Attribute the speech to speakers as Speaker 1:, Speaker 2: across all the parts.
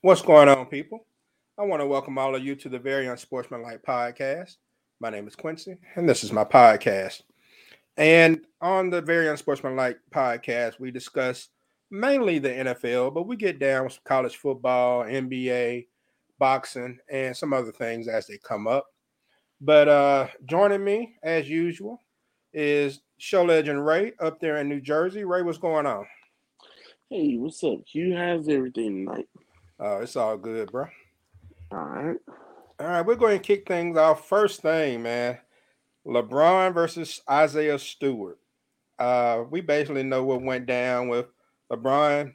Speaker 1: What's going on, people? I want to welcome all of you to the Very Unsportsmanlike podcast. My name is Quincy, and this is my podcast. And on the Very Unsportsmanlike podcast, we discuss mainly the NFL, but we get down with college football, NBA, boxing, and some other things as they come up. But uh joining me, as usual, is show legend Ray up there in New Jersey. Ray, what's going on?
Speaker 2: Hey, what's up? You have everything tonight?
Speaker 1: Uh, it's all good, bro.
Speaker 2: All right.
Speaker 1: All right, we're going to kick things off. First thing, man. LeBron versus Isaiah Stewart. Uh, we basically know what went down with LeBron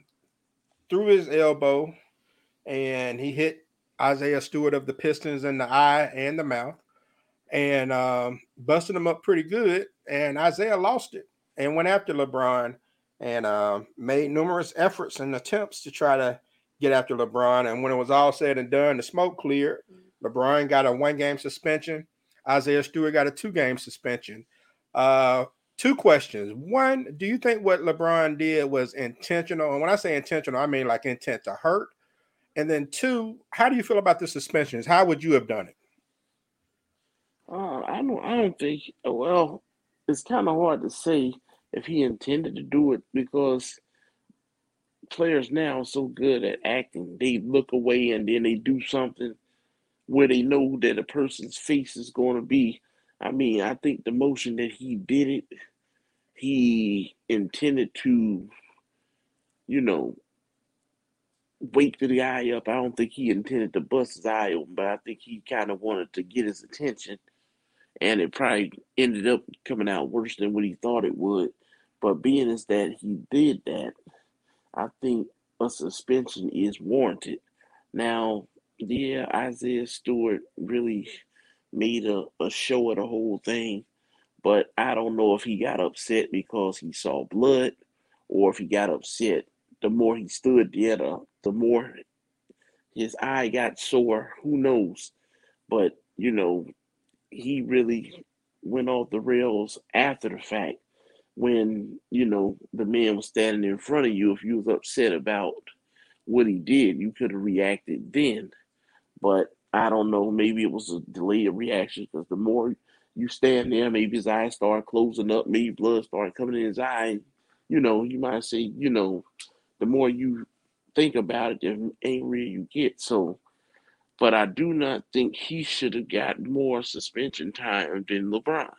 Speaker 1: threw his elbow and he hit Isaiah Stewart of the Pistons in the eye and the mouth and um, busted him up pretty good. And Isaiah lost it and went after LeBron and uh, made numerous efforts and attempts to try to get after LeBron. And when it was all said and done, the smoke cleared. LeBron got a one game suspension. Isaiah Stewart got a two game suspension. Uh, two questions. One, do you think what LeBron did was intentional? And when I say intentional, I mean like intent to hurt. And then two, how do you feel about the suspensions? How would you have done it?
Speaker 2: Uh, I don't. I don't think. Well, it's kind of hard to say if he intended to do it because players now are so good at acting. They look away and then they do something where they know that a person's face is going to be. I mean, I think the motion that he did it, he intended to, you know, wake the eye up. I don't think he intended to bust his eye open, but I think he kind of wanted to get his attention. And it probably ended up coming out worse than what he thought it would. But being as that he did that, I think a suspension is warranted. Now, yeah, Isaiah Stewart really made a, a show of the whole thing, but I don't know if he got upset because he saw blood or if he got upset the more he stood there, the, the more his eye got sore. Who knows? But, you know, he really went off the rails after the fact when you know the man was standing in front of you if you was upset about what he did you could have reacted then. But i don't know maybe it was a delayed reaction because the more you stand there maybe his eyes start closing up maybe blood start coming in his eye you know you might say you know the more you think about it the angrier you get. So but i do not think he should have got more suspension time than lebron.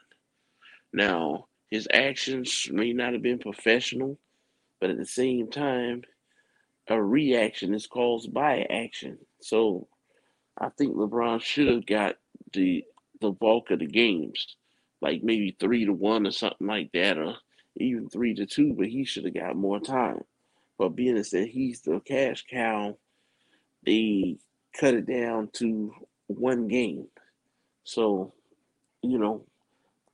Speaker 2: Now his actions may not have been professional, but at the same time, a reaction is caused by action. So I think LeBron should have got the the bulk of the games, like maybe three to one or something like that, or even three to two, but he should have got more time. But being as that he's the cash cow, they cut it down to one game. So, you know,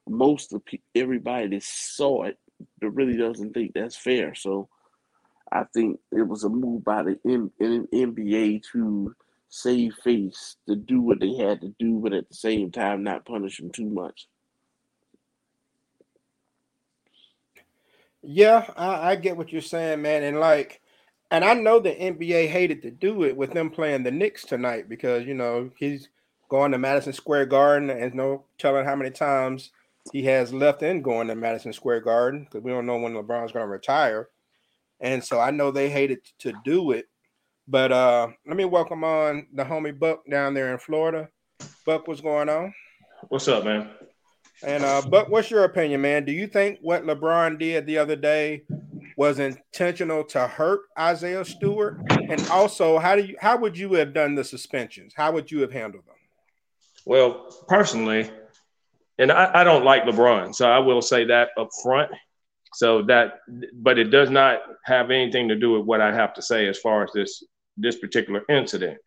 Speaker 2: most of everybody that saw it that really doesn't think that's fair. So I think it was a move by the M- NBA to save face to do what they had to do, but at the same time not punish them too much.
Speaker 1: Yeah, I, I get what you're saying, man. And like, and I know the NBA hated to do it with them playing the Knicks tonight because you know he's going to Madison Square Garden and no telling how many times he has left in going to Madison Square Garden because we don't know when LeBron's going to retire. And so I know they hated to do it. But uh let me welcome on the homie Buck down there in Florida. Buck, what's going on?
Speaker 3: What's up, man?
Speaker 1: And uh Buck, what's your opinion, man? Do you think what LeBron did the other day was intentional to hurt Isaiah Stewart? And also, how do you how would you have done the suspensions? How would you have handled them?
Speaker 3: Well, personally, and I, I don't like LeBron, so I will say that up front. So that, but it does not have anything to do with what I have to say as far as this this particular incident.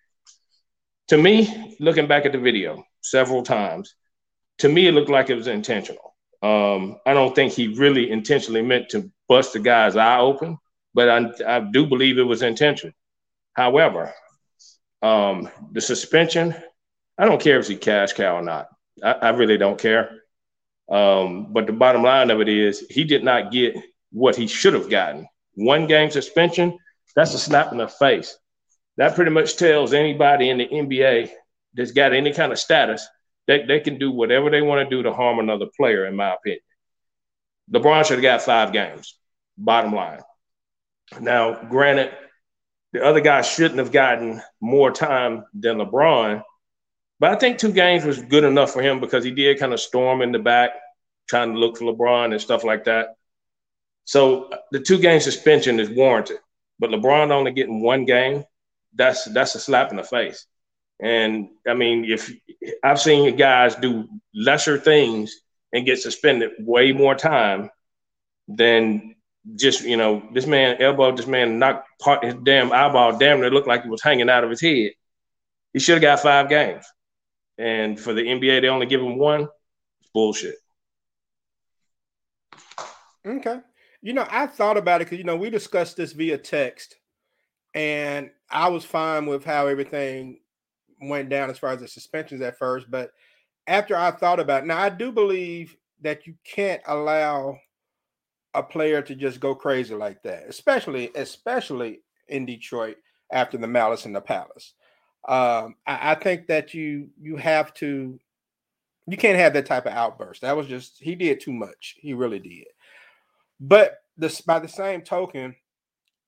Speaker 3: To me, looking back at the video several times, to me it looked like it was intentional. Um, I don't think he really intentionally meant to bust the guy's eye open, but I, I do believe it was intentional. However, um, the suspension, I don't care if he's cash cow or not. I, I really don't care. Um, but the bottom line of it is he did not get what he should have gotten. One game suspension, that's a slap in the face.
Speaker 4: that pretty much tells anybody in the NBA that's got any kind of status that they can do whatever they want to do to harm another player, in my opinion. LeBron should have got five games, bottom line. Now, granted, the other guy shouldn't have gotten more time than LeBron, but I think two games was good enough for him because he did kind of storm in the back, trying to look for LeBron and stuff like that. So uh, the two game suspension is warranted, but LeBron only getting one game, that's that's a slap in the face. And I mean, if I've seen guys do lesser things and get suspended way more time than just you know this man elbowed this man knocked part his damn eyeball damn it looked like it was hanging out of his head. He should have got five games, and for the NBA they only give him one. Bullshit.
Speaker 1: Okay, you know I thought about it because you know we discussed this via text, and I was fine with how everything went down as far as the suspensions at first, but after I thought about it, now I do believe that you can't allow a player to just go crazy like that, especially especially in Detroit after the Malice in the Palace. Um, I, I think that you you have to you can't have that type of outburst. That was just he did too much. He really did. But this by the same token,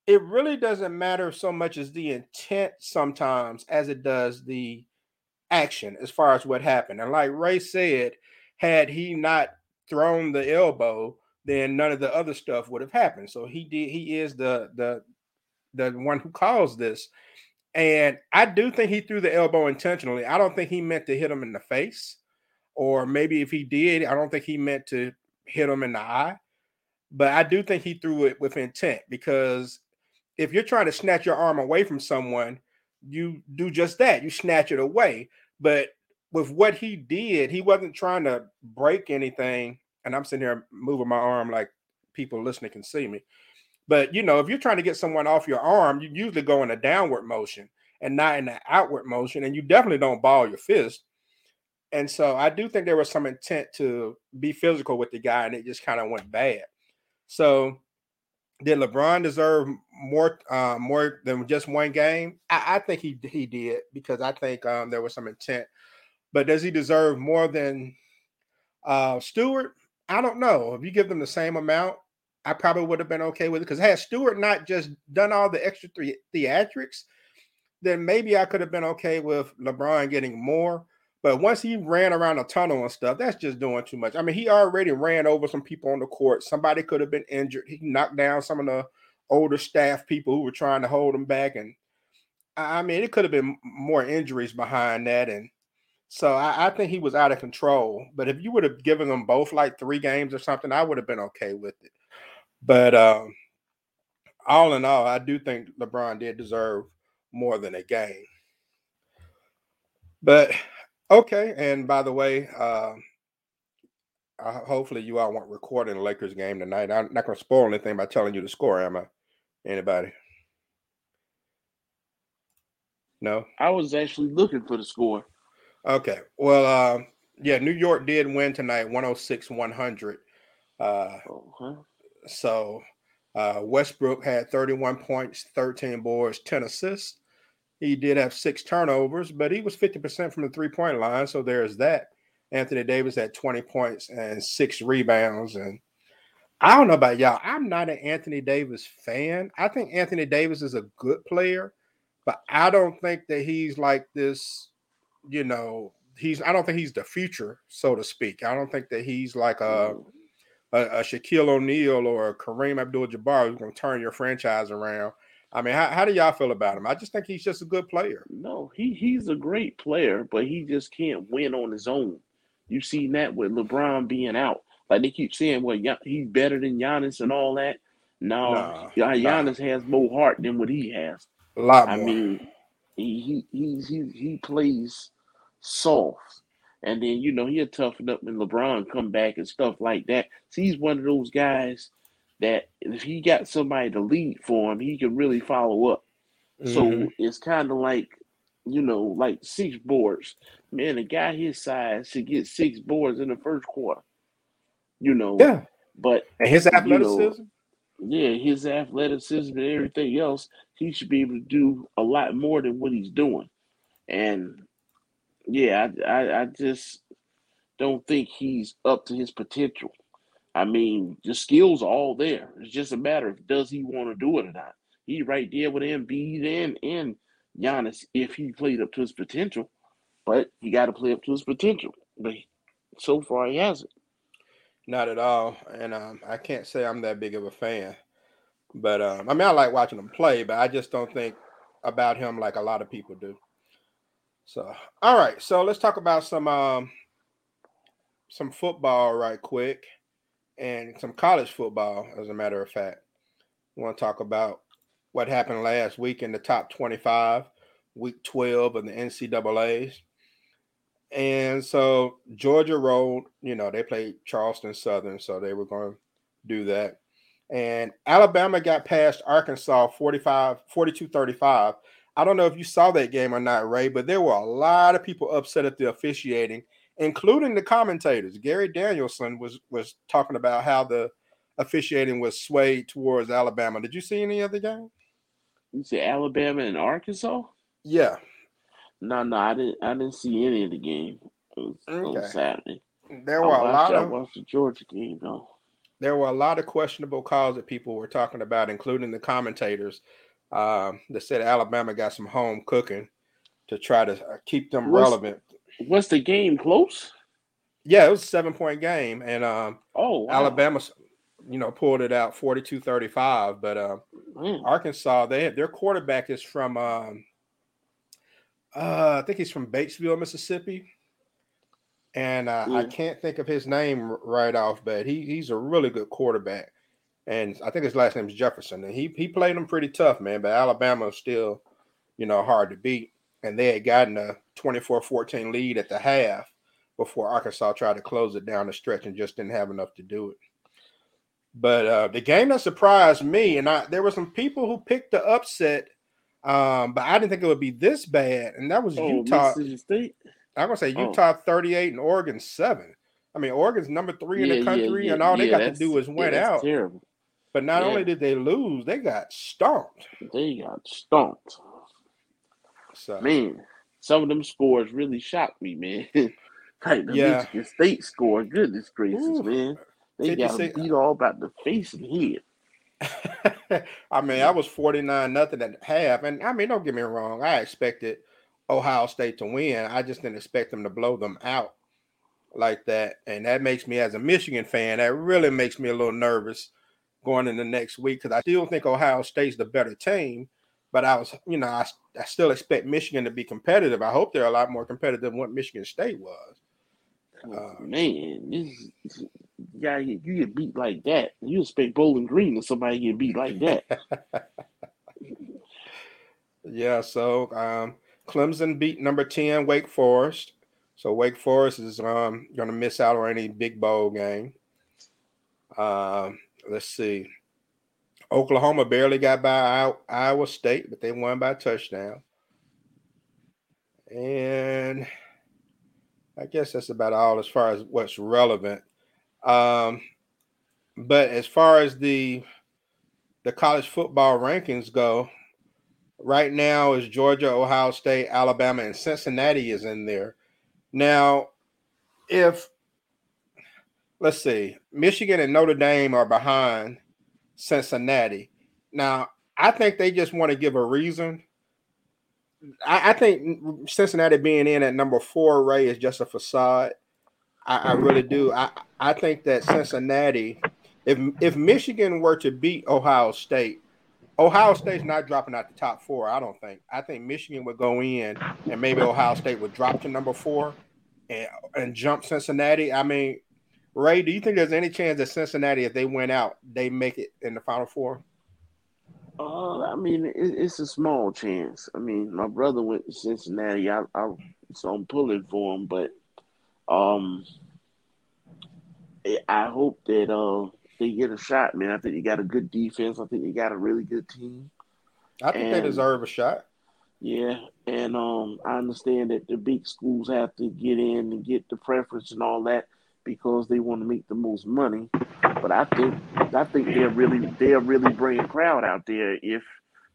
Speaker 1: it really doesn't matter so much as the intent sometimes as it does the action as far as what happened. And like Ray said, had he not thrown the elbow, then none of the other stuff would have happened. So he did he is the the the one who caused this. And I do think he threw the elbow intentionally. I don't think he meant to hit him in the face. Or maybe if he did, I don't think he meant to hit him in the eye. But I do think he threw it with intent because if you're trying to snatch your arm away from someone, you do just that. You snatch it away. But with what he did, he wasn't trying to break anything. And I'm sitting here moving my arm like people listening can see me. But you know, if you're trying to get someone off your arm, you usually go in a downward motion and not in an outward motion, and you definitely don't ball your fist. And so I do think there was some intent to be physical with the guy, and it just kind of went bad. So did LeBron deserve more uh, more than just one game? I, I, think he he did because I think um, there was some intent. But does he deserve more than uh, Stewart? I don't know. If you give them the same amount, I probably would have been okay with it. Because had Stewart not just done all the extra theatrics, then maybe I could have been okay with LeBron getting more. But once he ran around the tunnel and stuff, that's just doing too much. I mean, he already ran over some people on the court. Somebody could have been injured. He knocked down some of the older staff people who were trying to hold him back. And I mean, it could have been more injuries behind that. And so I, I think he was out of control. But if you would have given them both like three games or something, I would have been okay with it. But um, all in all, I do think LeBron did deserve more than a game. But Okay, and by the way, uh, hopefully you all weren't recording the Lakers game tonight. I'm not going to spoil anything by telling you the score, am I? Anybody? No.
Speaker 2: I was actually looking for the score.
Speaker 1: Okay. Well, uh, yeah, New York did win tonight, 106 100. Uh, okay. So uh, Westbrook had 31 points, 13 boards, 10 assists. He did have six turnovers, but he was 50% from the three point line. So there's that. Anthony Davis had 20 points and six rebounds. And I don't know about y'all. I'm not an Anthony Davis fan. I think Anthony Davis is a good player, but I don't think that he's like this, you know, he's I don't think he's the future, so to speak. I don't think that he's like a a, a Shaquille O'Neal or a Kareem Abdul Jabbar who's gonna turn your franchise around. I mean, how, how do y'all feel about him? I just think he's just a good player.
Speaker 2: No, he he's a great player, but he just can't win on his own. You've seen that with LeBron being out. Like they keep saying, well, he's better than Giannis and all that. No, nah, Giannis nah. has more heart than what he has.
Speaker 1: A lot
Speaker 2: more. I mean, he he he he plays soft, and then you know he'll toughen up and LeBron come back and stuff like that. So he's one of those guys that if he got somebody to lead for him, he can really follow up. Mm-hmm. So it's kind of like, you know, like six boards. Man, a guy his size should get six boards in the first quarter. You know.
Speaker 1: Yeah.
Speaker 2: But
Speaker 1: and his athleticism. You know,
Speaker 2: Yeah, his athleticism and everything else, he should be able to do a lot more than what he's doing. And yeah, I, I, I just don't think he's up to his potential. I mean, the skills are all there. It's just a matter of does he want to do it or not. He right there with Embiid and and Giannis if he played up to his potential, but he got to play up to his potential. But so far, he hasn't.
Speaker 1: Not at all, and um, I can't say I'm that big of a fan. But um, I mean, I like watching him play, but I just don't think about him like a lot of people do. So, all right, so let's talk about some um, some football right quick, and some college football. As a matter of fact, we want to talk about what happened last week in the top 25, week 12 of the NCAA's. And so Georgia rolled, you know, they played Charleston Southern, so they were going to do that. And Alabama got past Arkansas 45, 42 35. I don't know if you saw that game or not, Ray, but there were a lot of people upset at the officiating, including the commentators. Gary Danielson was was talking about how the officiating was swayed towards Alabama. Did you see any other game?
Speaker 2: You see Alabama and Arkansas?
Speaker 1: Yeah.
Speaker 2: No, no, I didn't. I didn't see any of the game. It was, okay. Saturday.
Speaker 1: There were a lot of. I
Speaker 2: watched the Georgia game though.
Speaker 1: There were a lot of questionable calls that people were talking about, including the commentators um, that said Alabama got some home cooking to try to uh, keep them
Speaker 2: what's,
Speaker 1: relevant.
Speaker 2: Was the game close?
Speaker 1: Yeah, it was a seven point game, and um,
Speaker 2: oh, wow.
Speaker 1: Alabama you know, pulled it out 42-35. But uh, Arkansas, they their quarterback is from um, uh, I think he's from Batesville, Mississippi. And uh, I can't think of his name right off, but he he's a really good quarterback. And I think his last name is Jefferson. And he he played them pretty tough, man. But Alabama is still, you know, hard to beat. And they had gotten a 24-14 lead at the half before Arkansas tried to close it down the stretch and just didn't have enough to do it. But uh, the game that surprised me, and I, there were some people who picked the upset, um, but I didn't think it would be this bad, and that was oh, Utah. State. I'm gonna say oh. Utah oh. 38 and Oregon seven. I mean, Oregon's number three yeah, in the country, yeah, yeah, and all they got to do is win out.
Speaker 2: Terrible.
Speaker 1: But not only did they lose, they got stomped.
Speaker 2: They got stomped. So man, some of them scores really shocked me, man. like the yeah. Michigan State score, goodness gracious, Ooh. man. They got beat all about the face and
Speaker 1: head. I mean, I was 49 nothing at half. And I mean, don't get me wrong, I expected Ohio State to win. I just didn't expect them to blow them out like that. And that makes me, as a Michigan fan, that really makes me a little nervous going in the next week because I still think Ohio State's the better team. But I was, you know, I, I still expect Michigan to be competitive. I hope they're a lot more competitive than what Michigan State was.
Speaker 2: Uh, man, this guy you get beat like that. You expect Bowling Green to somebody get beat like that.
Speaker 1: yeah, so um, Clemson beat number 10, Wake Forest. So Wake Forest is um, going to miss out on any big bowl game. Um, let's see. Oklahoma barely got by Iowa State, but they won by touchdown. And I guess that's about all as far as what's relevant. Um, but as far as the the college football rankings go, right now is Georgia, Ohio State, Alabama, and Cincinnati is in there. Now, if let's see, Michigan and Notre Dame are behind Cincinnati. Now, I think they just want to give a reason I, I, think Cincinnati being in at number four, Ray, is just a facade. I, I really do. I, I think that Cincinnati, if if Michigan were to beat Ohio State, Ohio State's not dropping out the top four. I don't think. I think Michigan would go in, and maybe Ohio State would drop to number four, and and jump Cincinnati. I mean, Ray, do you think there's any chance that Cincinnati, if they went out, they make it in the Final Four?
Speaker 2: Uh, I mean, it, it's a small chance. I mean, my brother went to Cincinnati. I, I so I'm pulling for him, but um, I hope that uh they get a shot, man. I think they got a good defense. I think they got a really good team.
Speaker 1: I think and, they deserve a shot.
Speaker 2: Yeah, and um, I understand that the big schools have to get in and get the preference and all that. Because they want to make the most money. But I think I think they're really they're really bring a crowd out there if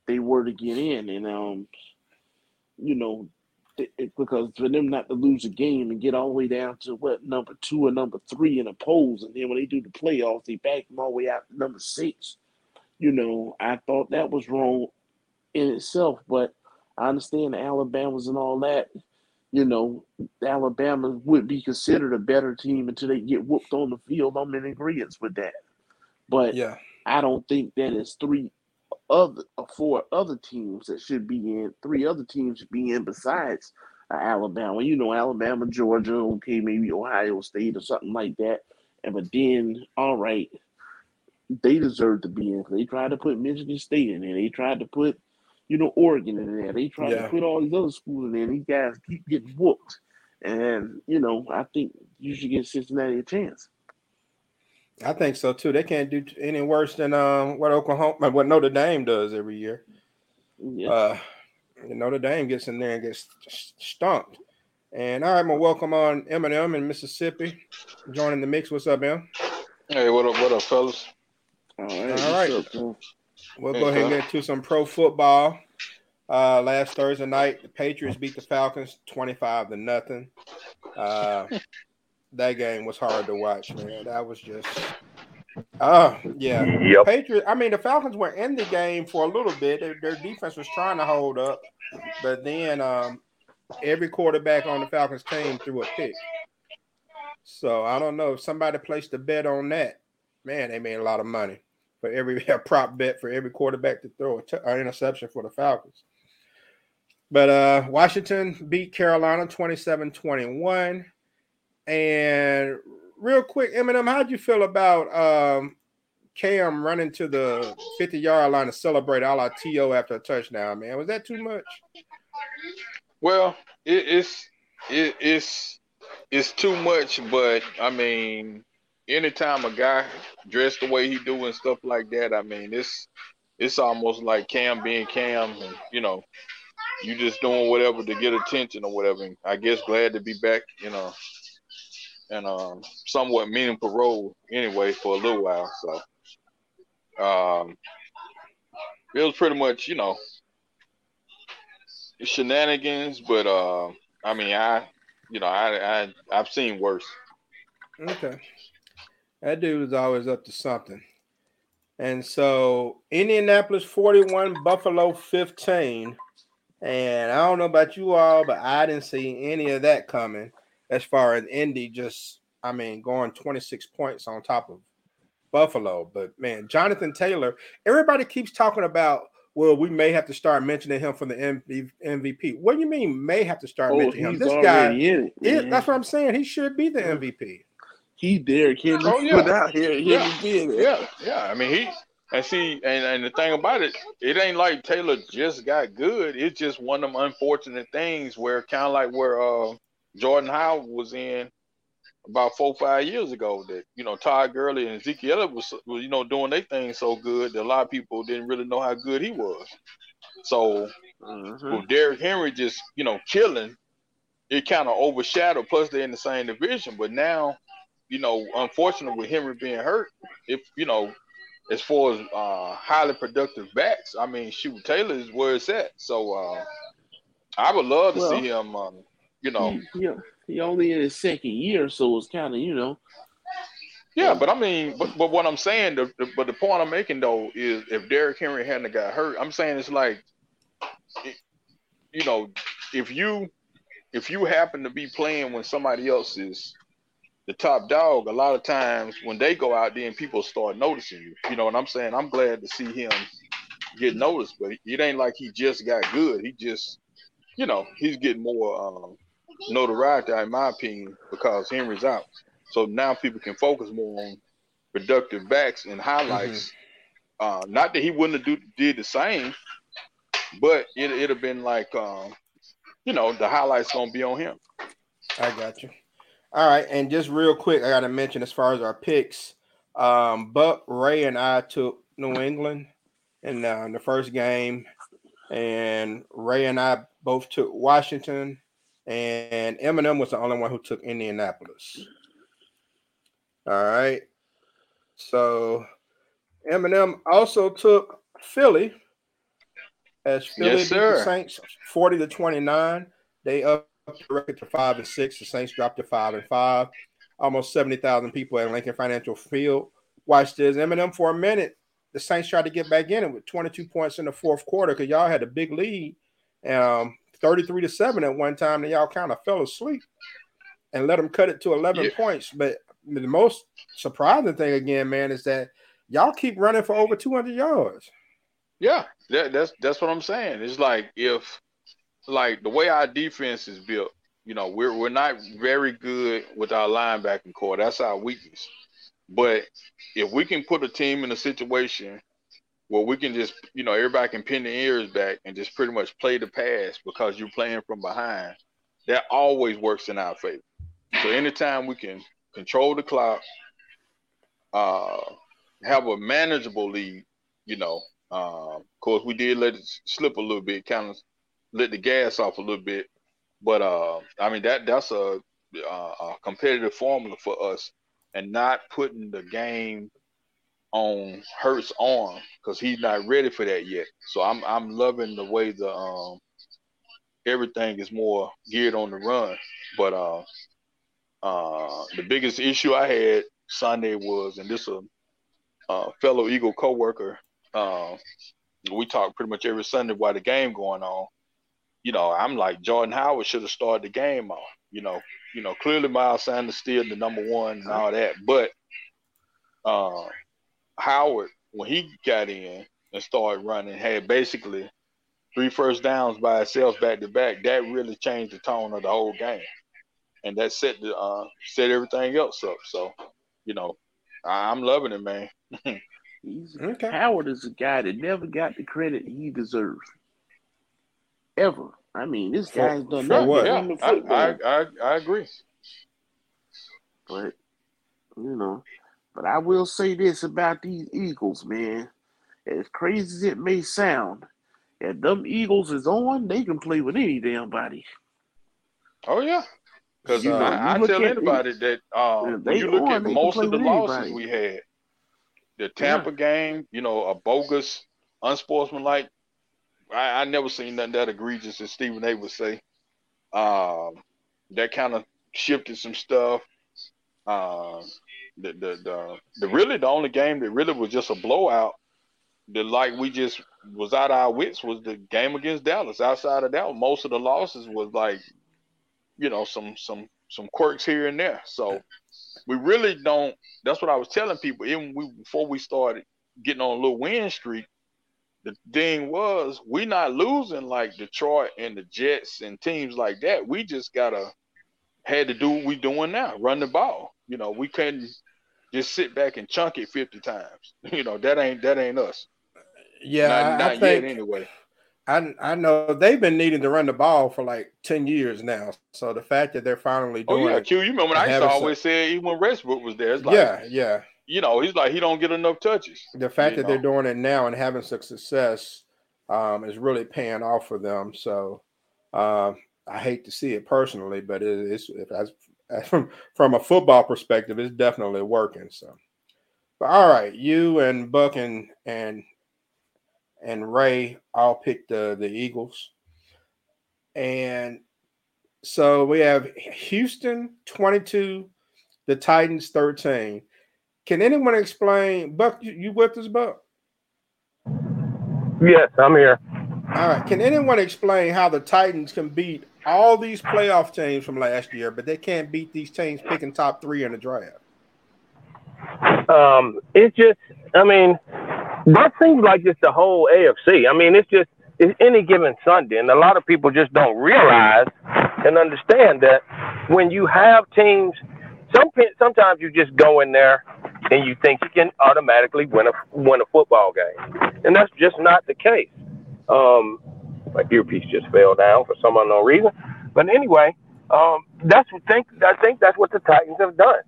Speaker 2: they were to get in, and um, you know, it, because for them not to lose a game and get all the way down to what number two or number three in the polls, and then when they do the playoffs, they back them all the way out to number six. You know, I thought that was wrong in itself, but I understand Alabamas and all that. You know, Alabama would be considered a better team until they get whooped on the field. I'm in agreement with that. But
Speaker 1: Yeah.
Speaker 2: I don't think that it's three other or four other teams that should be in. Three other teams should be in besides uh, Alabama. You know, Alabama, Georgia, okay, maybe Ohio State or something like that. And but then, all right, they deserve to be in. They tried to put Michigan State in there. They tried to put, you know, Oregon in there. They tried
Speaker 1: Yeah.
Speaker 2: to put all these other schools in there. These guys keep getting whooped. And you know, I think you should give Cincinnati a chance.
Speaker 1: I think so too. They can't do any worse than um, what Oklahoma, what Notre Dame does every year.
Speaker 2: Yeah.
Speaker 1: Uh, Notre Dame gets in there and gets stomped. And all right, I'm gonna welcome on M&M in Mississippi, joining the mix. What's up, Em?
Speaker 5: Hey, what up, what up, fellas?
Speaker 2: all right.
Speaker 1: all
Speaker 2: what's
Speaker 1: right. We'll go ahead and get to some pro football. Uh, last Thursday night, the Patriots beat the Falcons 25 to nothing. Uh, that game was hard to watch, man. That was just, oh, yeah.
Speaker 4: Yep.
Speaker 1: Patriots, I mean, the Falcons were in the game for a little bit. Their, their defense was trying to hold up, but then um, every quarterback on the Falcons team threw a pick. So I don't know if somebody placed a bet on that. Man, they made a lot of money for every a prop bet for every quarterback to throw an interception for the Falcons. But uh, Washington beat Carolina 27 21. And real quick, M&M, how'd you feel about um, Cam running to the 50 yard line to celebrate a la TO after a touchdown, man? Was that too much?
Speaker 5: Well, it, it's it, it's it's too much, but I mean, anytime a guy dressed the way he do and stuff like that, I mean, it's it's almost like Cam being Cam, and you know, you just doing whatever to get attention or whatever. And I guess glad to be back, you know, in a somewhat meaningful role anyway for a little while. So, um, it was pretty much, you know, shenanigans, but uh, I mean, I, you know, I, I, I've seen worse.
Speaker 1: Okay. That dude is always up to something. And so Indianapolis 41, Buffalo 15. And I don't know about you all, but I didn't see any of that coming as far as Indy just, I mean, going 26 points on top of Buffalo. But man, Jonathan Taylor, everybody keeps talking about, well, we may have to start mentioning him for the MVP. What do you mean, may have to start
Speaker 2: Oh,
Speaker 1: mentioning him? This guy,
Speaker 2: in it.
Speaker 1: it, that's what I'm saying. He should be the MVP.
Speaker 2: He Derrick Henry
Speaker 5: Oh, yeah.
Speaker 2: put out here. Henry
Speaker 5: Yeah.
Speaker 2: it.
Speaker 5: Yeah, yeah. I mean, he and see, and, and the thing about it, it ain't like Taylor just got good. It's just one of them unfortunate things where kind of like where uh, Jordan Howard was in about four five years ago. That you know Todd Gurley and Ezekiel was, was you know doing their thing so good that a lot of people didn't really know how good he was. So
Speaker 2: Mhm.
Speaker 5: with Derrick Henry just you know killing, it kind of overshadowed. Plus they're in the same division, but now, you know, unfortunately with Henry being hurt, if you know, as far as uh, highly productive backs, I mean, shoot, Taylor is where it's at. So uh, I would love to
Speaker 2: Well,
Speaker 5: see him. Um, you know,
Speaker 2: He, he, only in his second year, so it's kind of you know.
Speaker 5: yeah, but I mean, but, but what I'm saying, the, the, but the point I'm making though is if Derrick Henry hadn't got hurt, I'm saying it's like, it- you know, if you if you happen to be playing when somebody else is the top dog, a lot of times when they go out there and people start noticing you. You know what I'm saying? I'm glad to see him get noticed, but it ain't like he just got good. He just, you know, he's getting more um, notoriety, in my opinion, because Henry's out. So now people can focus more on productive backs and highlights. Uh, not that he wouldn't have do, did the same, but it it'd have been like, um, you know, the highlights gonna be on him.
Speaker 1: I got you. All right, and just real quick, I got to mention as far as our picks, um, Buck Ray and I took New England in, uh, in the first game, and Ray and I both took Washington, and M&M was the only one who took Indianapolis. All right. So M&M also took Philly as Philly
Speaker 5: Yes,
Speaker 1: beat the. Saints 40 to 29. They up the record to five and six. The Saints dropped to five and five. Almost 70,000 people at Lincoln Financial Field. watched this. M&M for a minute. The Saints tried to get back in it with 22 points in the fourth quarter because y'all had a big lead. Um, 33 to 7 at one time, and y'all kind of fell asleep and let them cut it to 11
Speaker 5: Yeah.
Speaker 1: points. But the most surprising thing again, man, is that y'all keep running for over 200 yards.
Speaker 5: Yeah, that, that's that's what I'm saying. It's like if like the way our defense is built, you know, we're we're not very good with our linebacking corps. That's our weakness. But if we can put a team in a situation where we can just, you know, everybody can pin their ears back and just pretty much play the pass because you're playing from behind, that always works in our favor. So anytime we can control the clock, uh, have a manageable lead, you know, um, of course, we did let it slip a little bit, kind of let the gas off a little bit. But uh, I mean that that's a, a, a competitive formula for us, and not putting the game on Hurts' arm because he's not ready for that yet. So I'm I'm loving the way the um everything is more geared on the run. But uh, uh, the biggest issue I had Sunday was, and this a uh, fellow Eagle coworker um, we talk pretty much every Sunday while the game going on. You know, I'm like Jordan Howard should have started the game off. You know, you know, clearly Miles Sanders still the number one and all that, but uh, Howard when he got in and started running had basically three first downs by himself back to back. That really changed the tone of the whole game, and that set the uh, set everything else up. So, you know, I- I'm loving it, man.
Speaker 2: He's
Speaker 1: Okay.
Speaker 2: Howard is a guy that never got the credit he deserves. Ever. I mean, this
Speaker 1: For-
Speaker 2: guy's done
Speaker 1: for
Speaker 2: nothing
Speaker 1: what?
Speaker 5: Yeah,
Speaker 2: run the
Speaker 5: I. I, I, I agree.
Speaker 2: But you know, but I will say this about these Eagles, man. As crazy as it may sound, if them Eagles is on, they can play with any damn body.
Speaker 5: Oh yeah, because
Speaker 2: You know,
Speaker 5: I, I
Speaker 2: you look
Speaker 5: tell
Speaker 2: at-
Speaker 5: anybody that
Speaker 2: Yeah,
Speaker 5: um,
Speaker 2: they
Speaker 5: when you look
Speaker 2: on,
Speaker 5: at most of the losses
Speaker 2: anybody.
Speaker 5: we had, the Tampa game, you know, a bogus, unsportsmanlike. I, I never seen nothing that egregious as Stephen A. would say. Um, that kind of shifted some stuff. Um, the, the the the really the only game that really was just a blowout. The like we just was out our wits was the game against Dallas. Outside of that, most of the losses was like, you know, some some some quirks here and there. So we really don't. That's what I was telling people. Even we before we started getting on a little win streak. The thing was, we not losing like Detroit and the Jets and teams like that. We just gotta had to do what we doing now, run the ball. You know, we couldn't just sit back and chunk it fifty times. You know, that ain't that ain't us.
Speaker 1: Yeah,
Speaker 5: not
Speaker 1: I- I think
Speaker 5: yet anyway.
Speaker 1: I I know they've been needing to run the ball for like 10 years now. So the fact that they're finally doing,
Speaker 5: Oh
Speaker 1: yeah.
Speaker 5: Q. You remember I used to always say even when Westbrook was there, it's like
Speaker 1: yeah, yeah.
Speaker 5: You know, he's like he don't get enough touches.
Speaker 1: The fact that they're doing it now and having some success um, is really paying off for them. So um, I hate to see it personally, but it, it's if as, as from from a football perspective, it's definitely working. So, but all right, you and Buck and and and Ray all picked the the Eagles, and so we have Houston twenty two, the Titans thirteen. Can anyone explain, Buck? You, you with us, Buck?
Speaker 4: Yes, I'm here.
Speaker 1: All right. Can anyone explain how the Titans can beat all these playoff teams from last year, but they can't beat these teams picking top three in the draft?
Speaker 4: Um, it's just, I mean, that seems like it's the whole AFC. I mean, it's just it's any given Sunday, and a lot of people just don't realize and understand that when you have teams, some sometimes you just go in there and you think you can automatically win a win a football game, and that's just not the case. Um, my earpiece just fell down for some unknown reason, but anyway, um, that's think I think that's what the Titans have done.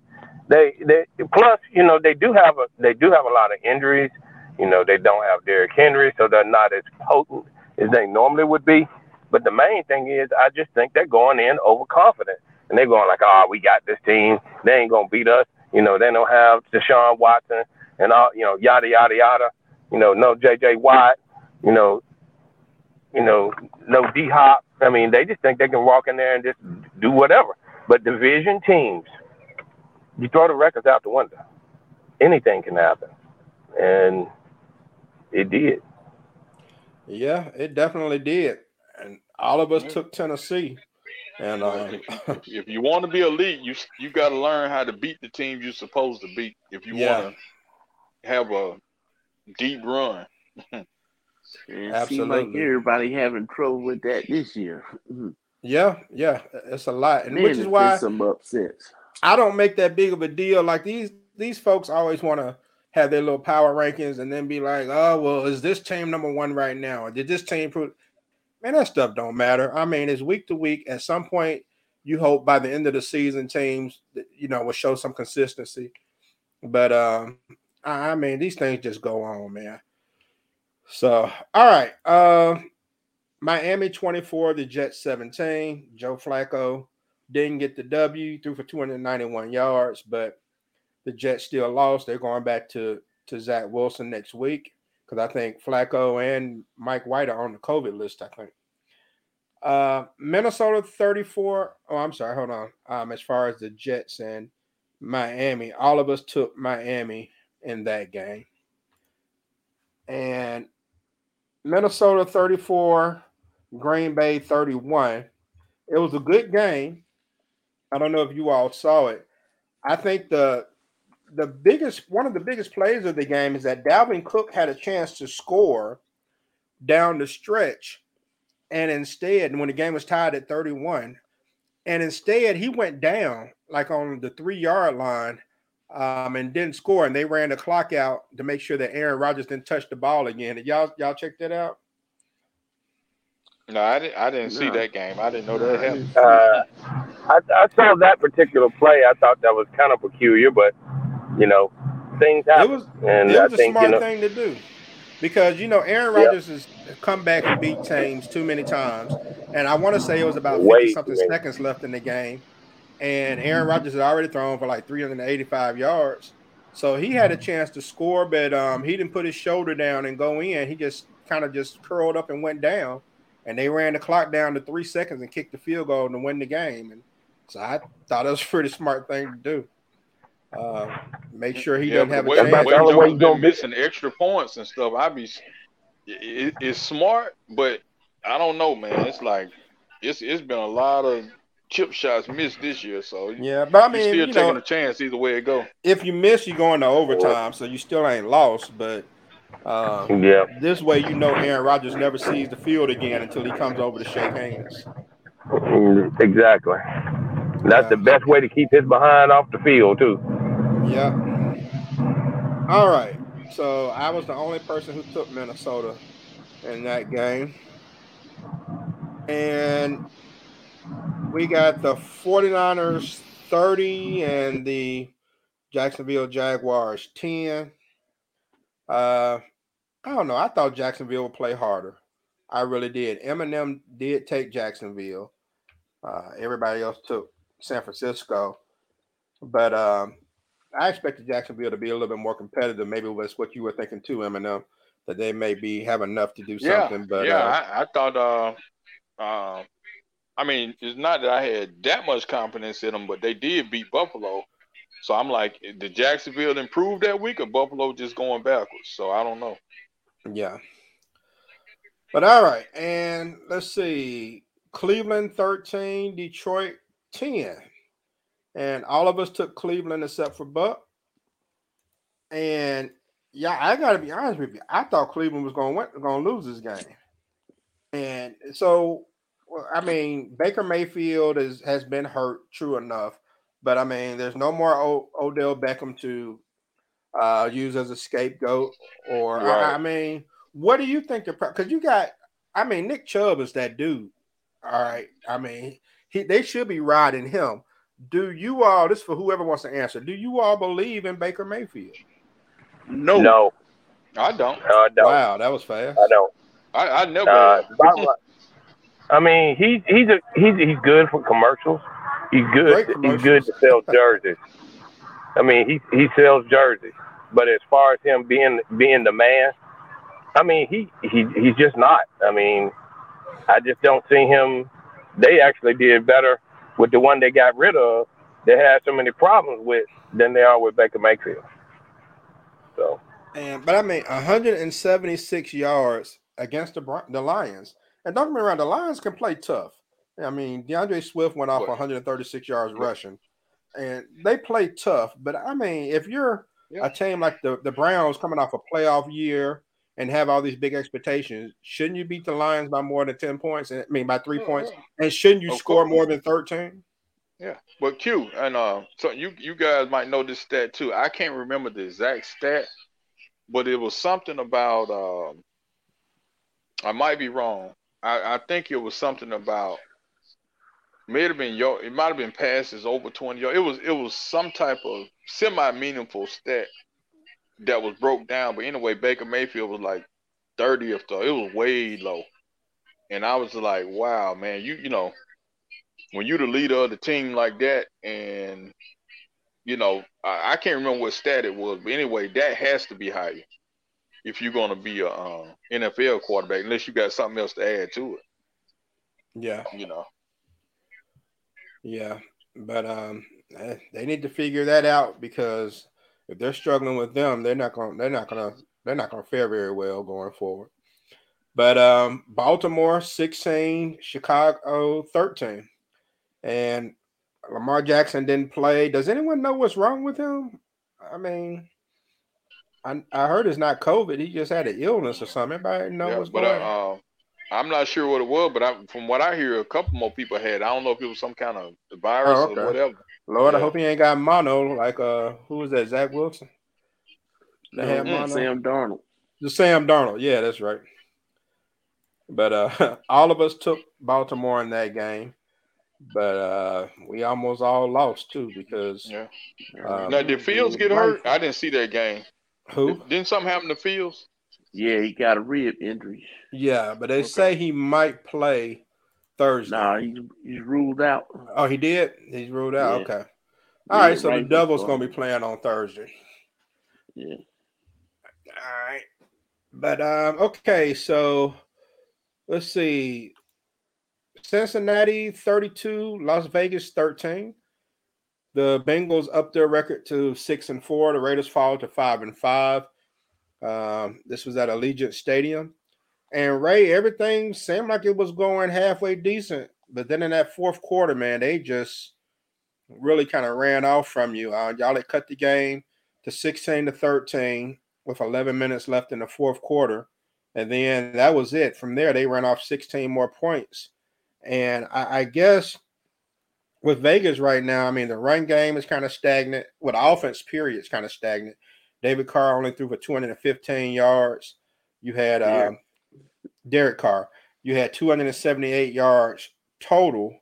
Speaker 4: They they plus you know they do have a they do have a lot of injuries. You know they don't have Derrick Henry, so they're not as potent as they normally would be. But the main thing is, I just think they're going in overconfident, and they're going like, "Oh, we got this team. They ain't gonna beat us." You know, they don't have Deshaun Watson and all, you know, yada yada yada. You know, no J.J. Watt. You know, you know, no D Hop. I mean, they just think they can walk in there and just do whatever. But division teams, you throw the records out the window. Anything can happen, and it did.
Speaker 1: Yeah, it definitely did, and all of us took Tennessee. And um,
Speaker 5: if you want to be elite, you you got to learn how to beat the team you're supposed to beat. If you
Speaker 1: Yeah.
Speaker 5: want to have a deep run,
Speaker 2: It seems like everybody having trouble with that this year.
Speaker 1: Yeah, yeah, it's a lot, and
Speaker 2: Man,
Speaker 1: which is why
Speaker 2: some upsets.
Speaker 1: I don't make that big of a deal. Like these these folks always want to have their little power rankings and then be like, oh well, is this team number one right now? Or did this team prove? Man, that stuff don't matter. I mean, it's week to week. At some point, you hope by the end of the season, teams you know will show some consistency. But um, I I mean, these things just go on, man. So, all right. Um, Miami 24, the Jets 17. Joe Flacco didn't get the W, threw for 291 yards, but the Jets still lost. They're going back to to Zach Wilson next week because I think Flacco and Mike White are on the COVID list. I think. Uh, Minnesota 34. Oh, I'm sorry. Hold on. Um, as far as the Jets and Miami, all of us took Miami in that game, and Minnesota 34, Green Bay 31. It was a good game. I don't know if you all saw it. I think the the biggest one of the biggest plays of the game is that Dalvin Cook had a chance to score down the stretch, and instead, when the game was tied at 31, and instead he went down like on the three yard line um, and didn't score, and they ran the clock out to make sure that Aaron Rodgers didn't touch the ball again. Did y'all y'all check that out?
Speaker 5: no, I didn't. I didn't see that game. I didn't know that happened.
Speaker 4: Uh, I, I saw that particular play. I thought that was kind of peculiar, but you know, things
Speaker 1: It
Speaker 4: happen,
Speaker 1: was
Speaker 4: and
Speaker 1: it was a
Speaker 4: think
Speaker 1: smart
Speaker 4: you know,
Speaker 1: thing to do. Because you know Aaron
Speaker 4: Yeah.
Speaker 1: Rodgers has come back and beat teams too many times, and I want to say it was about fifty something seconds left in the game, and Aaron Rodgers had already thrown for like three hundred and eighty five yards, so he had a chance to score, but um, he didn't put his shoulder down and go in. He just kind of just curled up and went down, and they ran the clock down to three seconds and kicked the field goal to win the game, and so I thought it was a pretty smart thing to do. Uh, make sure he
Speaker 5: yeah,
Speaker 1: doesn't have
Speaker 5: the
Speaker 1: a
Speaker 5: way,
Speaker 4: That's
Speaker 1: chance.
Speaker 4: about the
Speaker 5: way
Speaker 4: only way you gonna
Speaker 5: been
Speaker 4: be-
Speaker 5: missing extra points and stuff, I be. It, it's smart, but I don't know, man. It's like it's it's been a lot of chip shots missed this year, so you
Speaker 1: Yeah, but I mean,
Speaker 5: still
Speaker 1: you
Speaker 5: taking
Speaker 1: know,
Speaker 5: a chance either way it go.
Speaker 1: if you miss, you're going to overtime, so you still ain't lost. But uh,
Speaker 4: yeah,
Speaker 1: this way, you know, Aaron Rodgers never sees the field again until he comes over to shake hands.
Speaker 4: mm, exactly. That's the best way to keep his behind off the field too.
Speaker 1: Yeah. All right. So I was the only person who took Minnesota in that game. And we got the 49ers 30 and the Jacksonville Jaguars 10. Uh I don't know. I thought Jacksonville would play harder. I really did. M&M did take Jacksonville. Uh, everybody else took San Francisco. But um, I expected Jacksonville to be a little bit more competitive. Maybe that's what you were thinking too, M&M, that they may be have enough to do
Speaker 5: Yeah,
Speaker 1: something. But
Speaker 5: yeah,
Speaker 1: uh,
Speaker 5: I, I thought. Uh, uh, I mean, it's not that I had that much confidence in them, but they did beat Buffalo. So I'm like, did Jacksonville improve that week, or Buffalo just going backwards? So I don't know.
Speaker 1: yeah. But all right, and let's see. Cleveland 13, Detroit 10. And all of us took Cleveland except for Buck. And yeah, I gotta be honest with you. I thought Cleveland was gonna win, gonna lose this game. And so well, I mean, Baker Mayfield is has been hurt, true enough. But I mean, there's no more o- Odell Beckham to uh, use as a scapegoat. Or I,
Speaker 5: Right.
Speaker 1: I mean, what do you think because you got? I mean, Nick Chubb is that dude. All right. I mean, he they should be riding him. Do you all? This is for whoever wants to answer. Do you all believe in Baker Mayfield?
Speaker 2: No,
Speaker 4: No,
Speaker 5: I don't.
Speaker 4: no, I don't.
Speaker 1: Wow, that was fast.
Speaker 4: I don't.
Speaker 5: I, I never.
Speaker 4: Uh, I mean, he's he's a, he's he's good for commercials. He's
Speaker 1: Great
Speaker 4: good. He's good to sell jerseys. I mean, he he sells jerseys, but as far as him being being the man, I mean, he he he's just not. I mean, I just don't see him. They actually did better with the one they got rid of. They had so many problems with than they are with Baker Mayfield. So.
Speaker 1: And but I mean, 176 yards against the the Lions. And don't get me wrong, the Lions can play tough. I mean, D'Andre Swift went off what? 136 yards yeah. rushing, and they play tough. But I mean, if you're yeah. a team like the, the Browns coming off a playoff year and have all these big expectations, shouldn't you beat the Lions by more than 10 points? I mean, by three points, and shouldn't you of score course. more than 13?
Speaker 5: Yeah, but Q and uh, so you you guys might know this stat too. I can't remember the exact stat, but it was something about. Um, I might be wrong. I, I think it was something about may have been yo it might have been passes over 20 yards. It was it was some type of semi meaningful stat that was broke down. But anyway, Baker Mayfield was like 30th though. It was way low. And I was like, wow, man, you you know, when you're the leader of the team like that, and you know, I, I can't remember what stat it was, but anyway, that has to be higher if you're going to be a um, NFL quarterback, unless you got something else to add to it.
Speaker 1: Yeah,
Speaker 5: you know.
Speaker 1: Yeah, but um, eh, they need to figure that out because if they're struggling with them, they're not going. They're not going to. They're not going to fare very well going forward. But um, Baltimore 16, Chicago 13. And Lamar Jackson didn't play. Does anyone know what's wrong with him? I mean, I, I heard it's not COVID. He just had an illness or something. Everybody know yeah, what's going on.
Speaker 5: Uh, I'm not sure what it was, but I, from what I hear, a couple more people had. I don't know if it was some kind of virus oh, okay. or whatever.
Speaker 1: Lord, yeah. I hope he ain't got mono. Like uh, who was that? Zach Wilson.
Speaker 2: They had mono. Sam Darnold.
Speaker 1: The Sam Darnold. Yeah, that's right. But uh, all of us took Baltimore in that game, but uh, we almost all lost too because.
Speaker 5: Yeah. Um, now, did Fields get hurt? I didn't see that game.
Speaker 1: Who?
Speaker 5: Didn't something happen to Fields?
Speaker 2: Yeah, he got a rib injury.
Speaker 1: Yeah, but they okay. say he might play Thursday.
Speaker 2: Nah, he's, he's ruled out.
Speaker 1: Oh, he did? He's ruled out. Yeah. Okay. All yeah, right, so right the Devils going to be playing on Thursday.
Speaker 2: Yeah.
Speaker 1: All right. But um okay, so let's see. Cincinnati 32, Las Vegas 13. The Bengals up their record to 6 and 4. The Raiders fall to 5 and 5. Um, this was at Allegiant Stadium. And Ray, everything seemed like it was going halfway decent. But then in that fourth quarter, man, they just really kind of ran off from you. Uh, y'all had cut the game to 16 to 13 with 11 minutes left in the fourth quarter. And then that was it. From there, they ran off 16 more points. And I, I guess with Vegas right now, I mean, the run game is kind of stagnant. With offense, period, is kind of stagnant. David Carr only threw for 215 yards. You had yeah. um, Derek Carr. You had 278 yards total,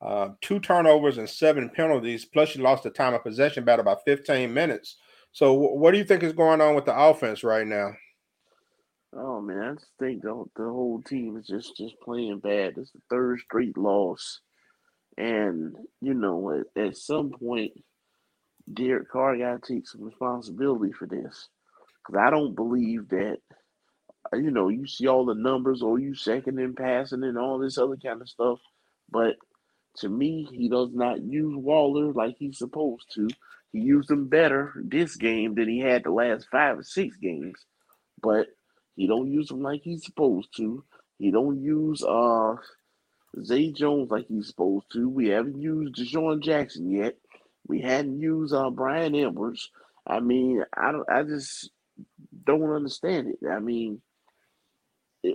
Speaker 1: uh, two turnovers and seven penalties. Plus, you lost the time of possession battle by 15 minutes. So, what do you think is going on with the offense right now?
Speaker 2: Oh man, I just think the, the whole team is just just playing bad. It's the third straight loss, and you know, at, at some point, Derek Carr got to take some responsibility for this. Because I don't believe that, you know, you see all the numbers or you second in passing and all this other kind of stuff. But to me, he does not use Waller like he's supposed to. He used him better this game than he had the last five or six games. But he don't use him like he's supposed to. He don't use uh Zay Jones like he's supposed to. We haven't used DeSean Jackson yet. We hadn't used uh, Bryan Edwards. I mean, I don't. I just don't understand it. I mean,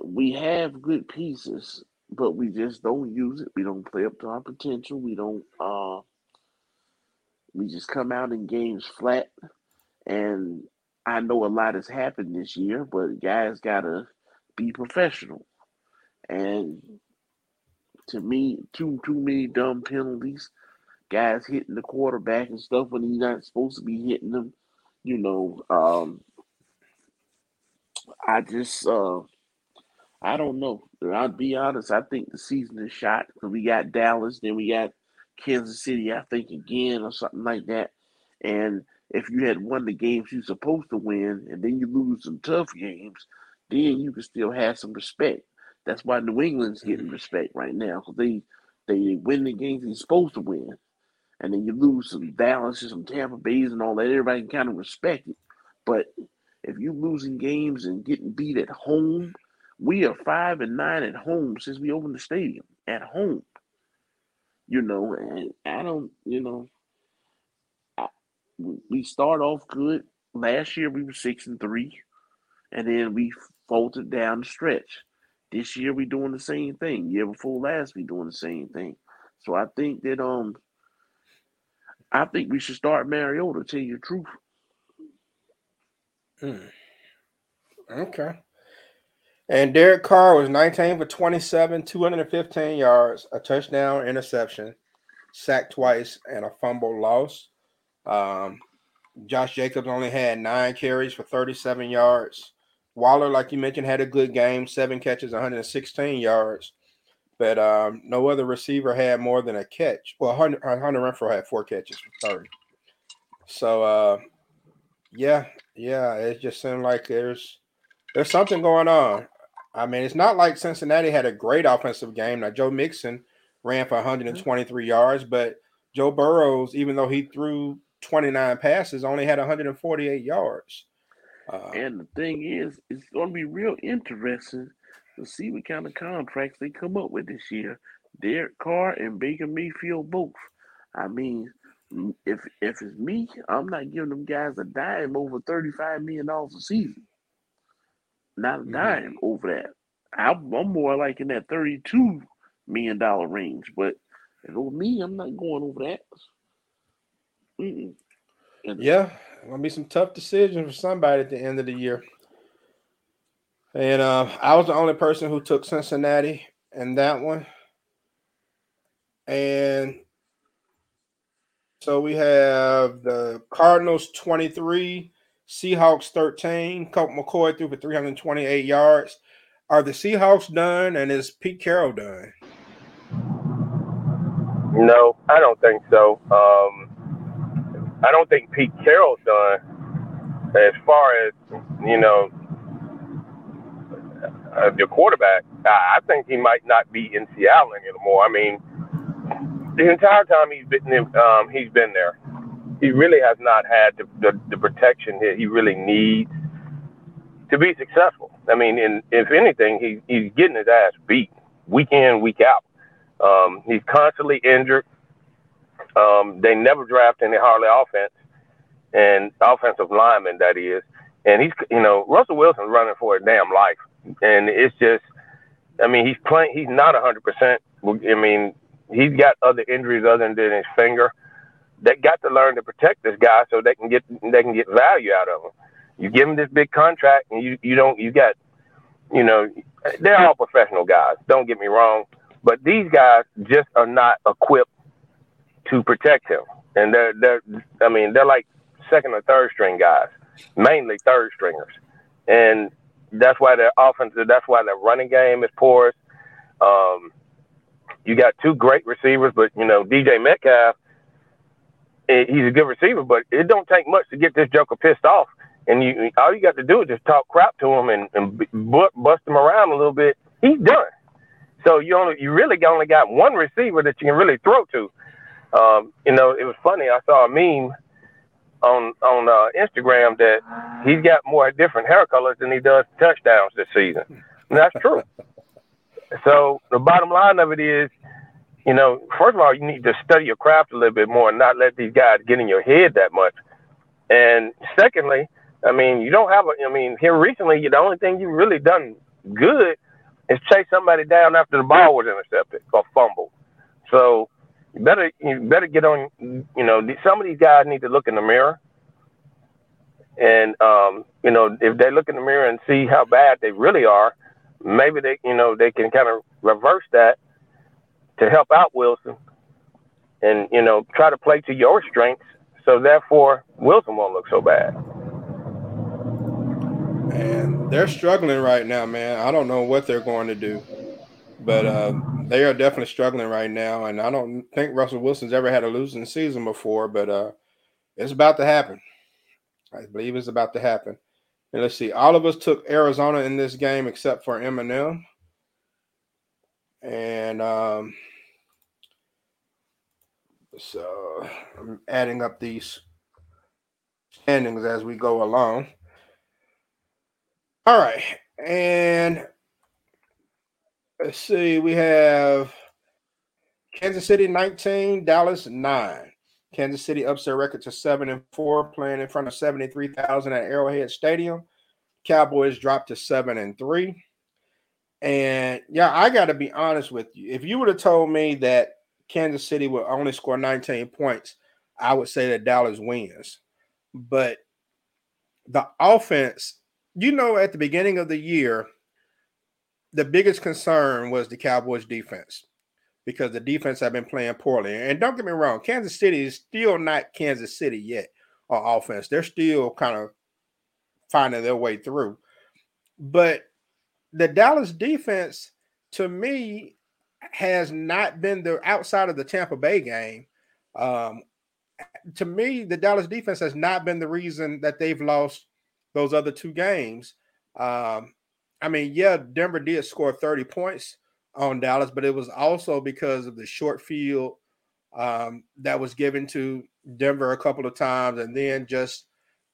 Speaker 2: we have good pieces, but we just don't use it. We don't play up to our potential. We don't. Uh, we just come out in games flat, and I know a lot has happened this year, but guys gotta be professional. And to me, too too many dumb penalties guys hitting the quarterback and stuff when he's not supposed to be hitting them. You know, um, I just, uh, I don't know. I'll be honest. I think the season is shot because we got Dallas, then we got Kansas City. I think again or something like that, And if you had won the games you're supposed to win, and then you lose some tough games, then you can still have some respect. That's why New England's getting mm-hmm. respect right now because they they win the games they're supposed to win, and then you lose some Dallas, and some Tampa Bay's, and all that. Everybody can kind of respect it. But if you're losing games and getting beat at home, we are five and nine at home since we opened the stadium at home. You know, and I don't, you know, I, we start off good. Last year we were six and three, and then we faltered down the stretch. This year we doing the same thing. Year before last we doing the same thing. So I think that um I think we should start Mariota, tell you the truth.
Speaker 1: Hmm. Okay. And Derek Carr was 19 for 27, 215 yards, a touchdown, interception, sacked twice, and a fumble loss. Um, Josh Jacobs only had nine carries for 37 yards. Waller, like you mentioned, had a good game, seven catches, 116 yards. But um, no other receiver had more than a catch. Well, Hunter, Hunter Renfrow had four catches for 30. So, uh, yeah, yeah, it just seemed like there's there's something going on. I mean, it's not like Cincinnati had a great offensive game. Now, Joe Mixon ran for 123 yards, but Joe Burrows, even though he threw 29 passes, only had 148 yards.
Speaker 2: Uh, and the thing is, it's going to be real interesting to see what kind of contracts they come up with this year. Derek Carr and Baker Mayfield both. I mean, if if it's me, I'm not giving them guys a dime over $35 million a season. Not mm-hmm. over that. I'm, more like in that $32 million range. But if it was me, I'm not going over that.
Speaker 1: Mm-mm. And yeah, gonna be some tough decisions for somebody at the end of the year. And uh, I was the only person who took Cincinnati in that one. And so we have the Cardinals 23, Seahawks 13. Colt McCoy threw for 328 yards. Are the Seahawks done and is Pete Carroll done?
Speaker 4: No, I don't think so. Um, I don't think Pete Carroll's done as far as you know uh, the quarterback. I, I think he might not be in Seattle anymore. I mean, the entire time he's been um, he's been there, he really has not had the, the, the protection that he really needs to be successful. I mean, if anything, he, he's getting his ass beat week in, week out. Um, he's constantly injured. Um, they never draft any hardly offense and offensive lineman that is. And he's, you know, Russell Wilson's running for his damn life, and it's just, I mean, he's playing. He's not hundred percent. I mean, he's got other injuries other than his finger. They got to learn to protect this guy so they can get they can get value out of him. You give him this big contract, and you you don't you got, you know, they're all professional guys. Don't get me wrong, but these guys just are not equipped to protect him. And they're they're I mean they're like second or third string guys, mainly third stringers, and that's why their offense. That's why their running game is porous. Um, you got two great receivers, but you know DK Metcalf, he's a good receiver, but it don't take much to get this joker pissed off. And you, all you got to do is just talk crap to him and, and bust him around a little bit. He's done. So you only, you really only got one receiver that you can really throw to. Um, you know, it was funny. I saw a meme on on uh, Instagram that he's got more different hair colors than he does touchdowns this season. And that's true. so the bottom line of it is, you know, first of all, you need to study your craft a little bit more and not let these guys get in your head that much. And secondly, I mean, you don't have a. I mean, here recently, the only thing you've really done good is chase somebody down after the ball was intercepted or fumbled. So you better you better get on. You know, some of these guys need to look in the mirror, and um, you know, if they look in the mirror and see how bad they really are, maybe they you know they can kind of reverse that to help out Wilson, and you know try to play to your strengths, so therefore Wilson won't look so bad.
Speaker 1: And they're struggling right now, man. I don't know what they're going to do. But uh, they are definitely struggling right now, and I don't think Russell Wilson's ever had a losing season before. But uh, It's about to happen. I believe it's about to happen. And let's see. All of us took Arizona in this game except for Eminem. And um, so I'm adding up these standings as we go along. All right. And let's see. We have Kansas City 19, Dallas 9. Kansas City ups their record to 7 and 4, playing in front of 73,000 at Arrowhead Stadium. Cowboys dropped to 7 and 3. And yeah, I got to be honest with you. If you would have told me that Kansas City will only score 19 points, I would say that Dallas wins. But the offense, you know, at the beginning of the year, the biggest concern was the Cowboys defense because the defense have been playing poorly. And don't get me wrong, Kansas City is still not Kansas City yet on offense. They're still kind of finding their way through. But the Dallas defense, to me, has not been the outside of the Tampa Bay game. Um, to me, the Dallas defense has not been the reason that they've lost those other two games. Um, I mean, yeah, Denver did score 30 points on Dallas, but it was also because of the short field um, that was given to Denver a couple of times, and then just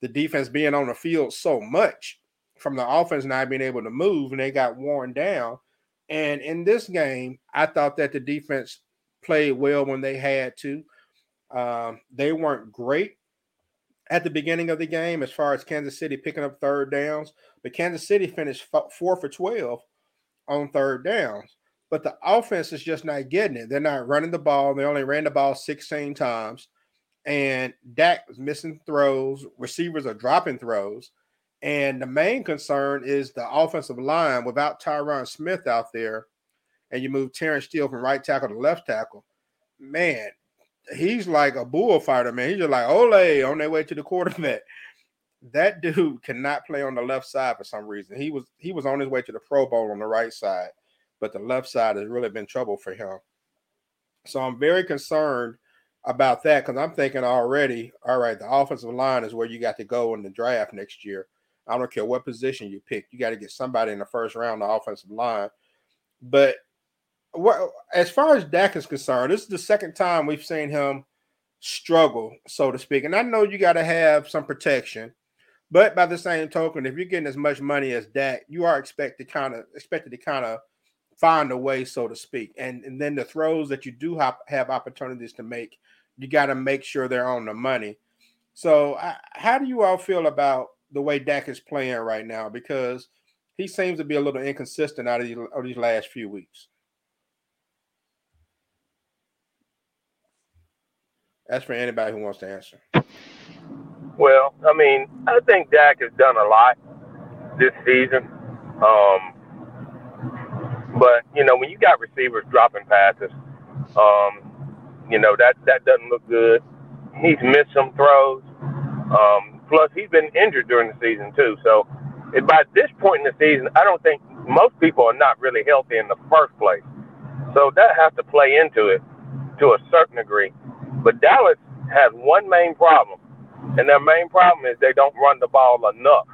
Speaker 1: the defense being on the field so much from the offense not being able to move, and they got worn down. And in this game, I thought that the defense played well when they had to. Um, they weren't great at the beginning of the game as far as Kansas City picking up third downs, but Kansas City finished four for 12 on third downs. But the offense is just not getting it. They're not running the ball. They only ran the ball 16 times. And Dak was missing throws. Receivers are dropping throws. And the main concern is the offensive line without Tyron Smith out there, and you move Terence Steele from right tackle to left tackle. Man, he's like a bullfighter, man. He's just like Ole on their way to the quarterback. That dude cannot play on the left side for some reason. He was he was on his way to the Pro Bowl on the right side, but the left side has really been trouble for him. So I'm very concerned about that because I'm thinking already, all right, the offensive line is where you got to go in the draft next year. I don't care what position you pick, you got to get somebody in the first round, the offensive line. But what as far as Dak is concerned, this is the second time we've seen him struggle, so to speak. And I know you got to have some protection, but by the same token, if you're getting as much money as Dak, you are expected kind of expected to kind of find a way, so to speak. And and then the throws that you do have, have opportunities to make, you got to make sure they're on the money. So, I, how do you all feel about the way Dak is playing right now? Because he seems to be a little inconsistent out of these, of these last few weeks. That's for anybody who wants to answer.
Speaker 4: Well, I mean, I think Dak has done a lot this season. Um, but you know, when you got receivers dropping passes, um, you know that that doesn't look good. He's missed some throws. Um, plus, he's been injured during the season too. So, by this point in the season, I don't think most people are not really healthy in the first place. So that has to play into it to a certain degree. But Dallas has one main problem, and their main problem is they don't run the ball enough.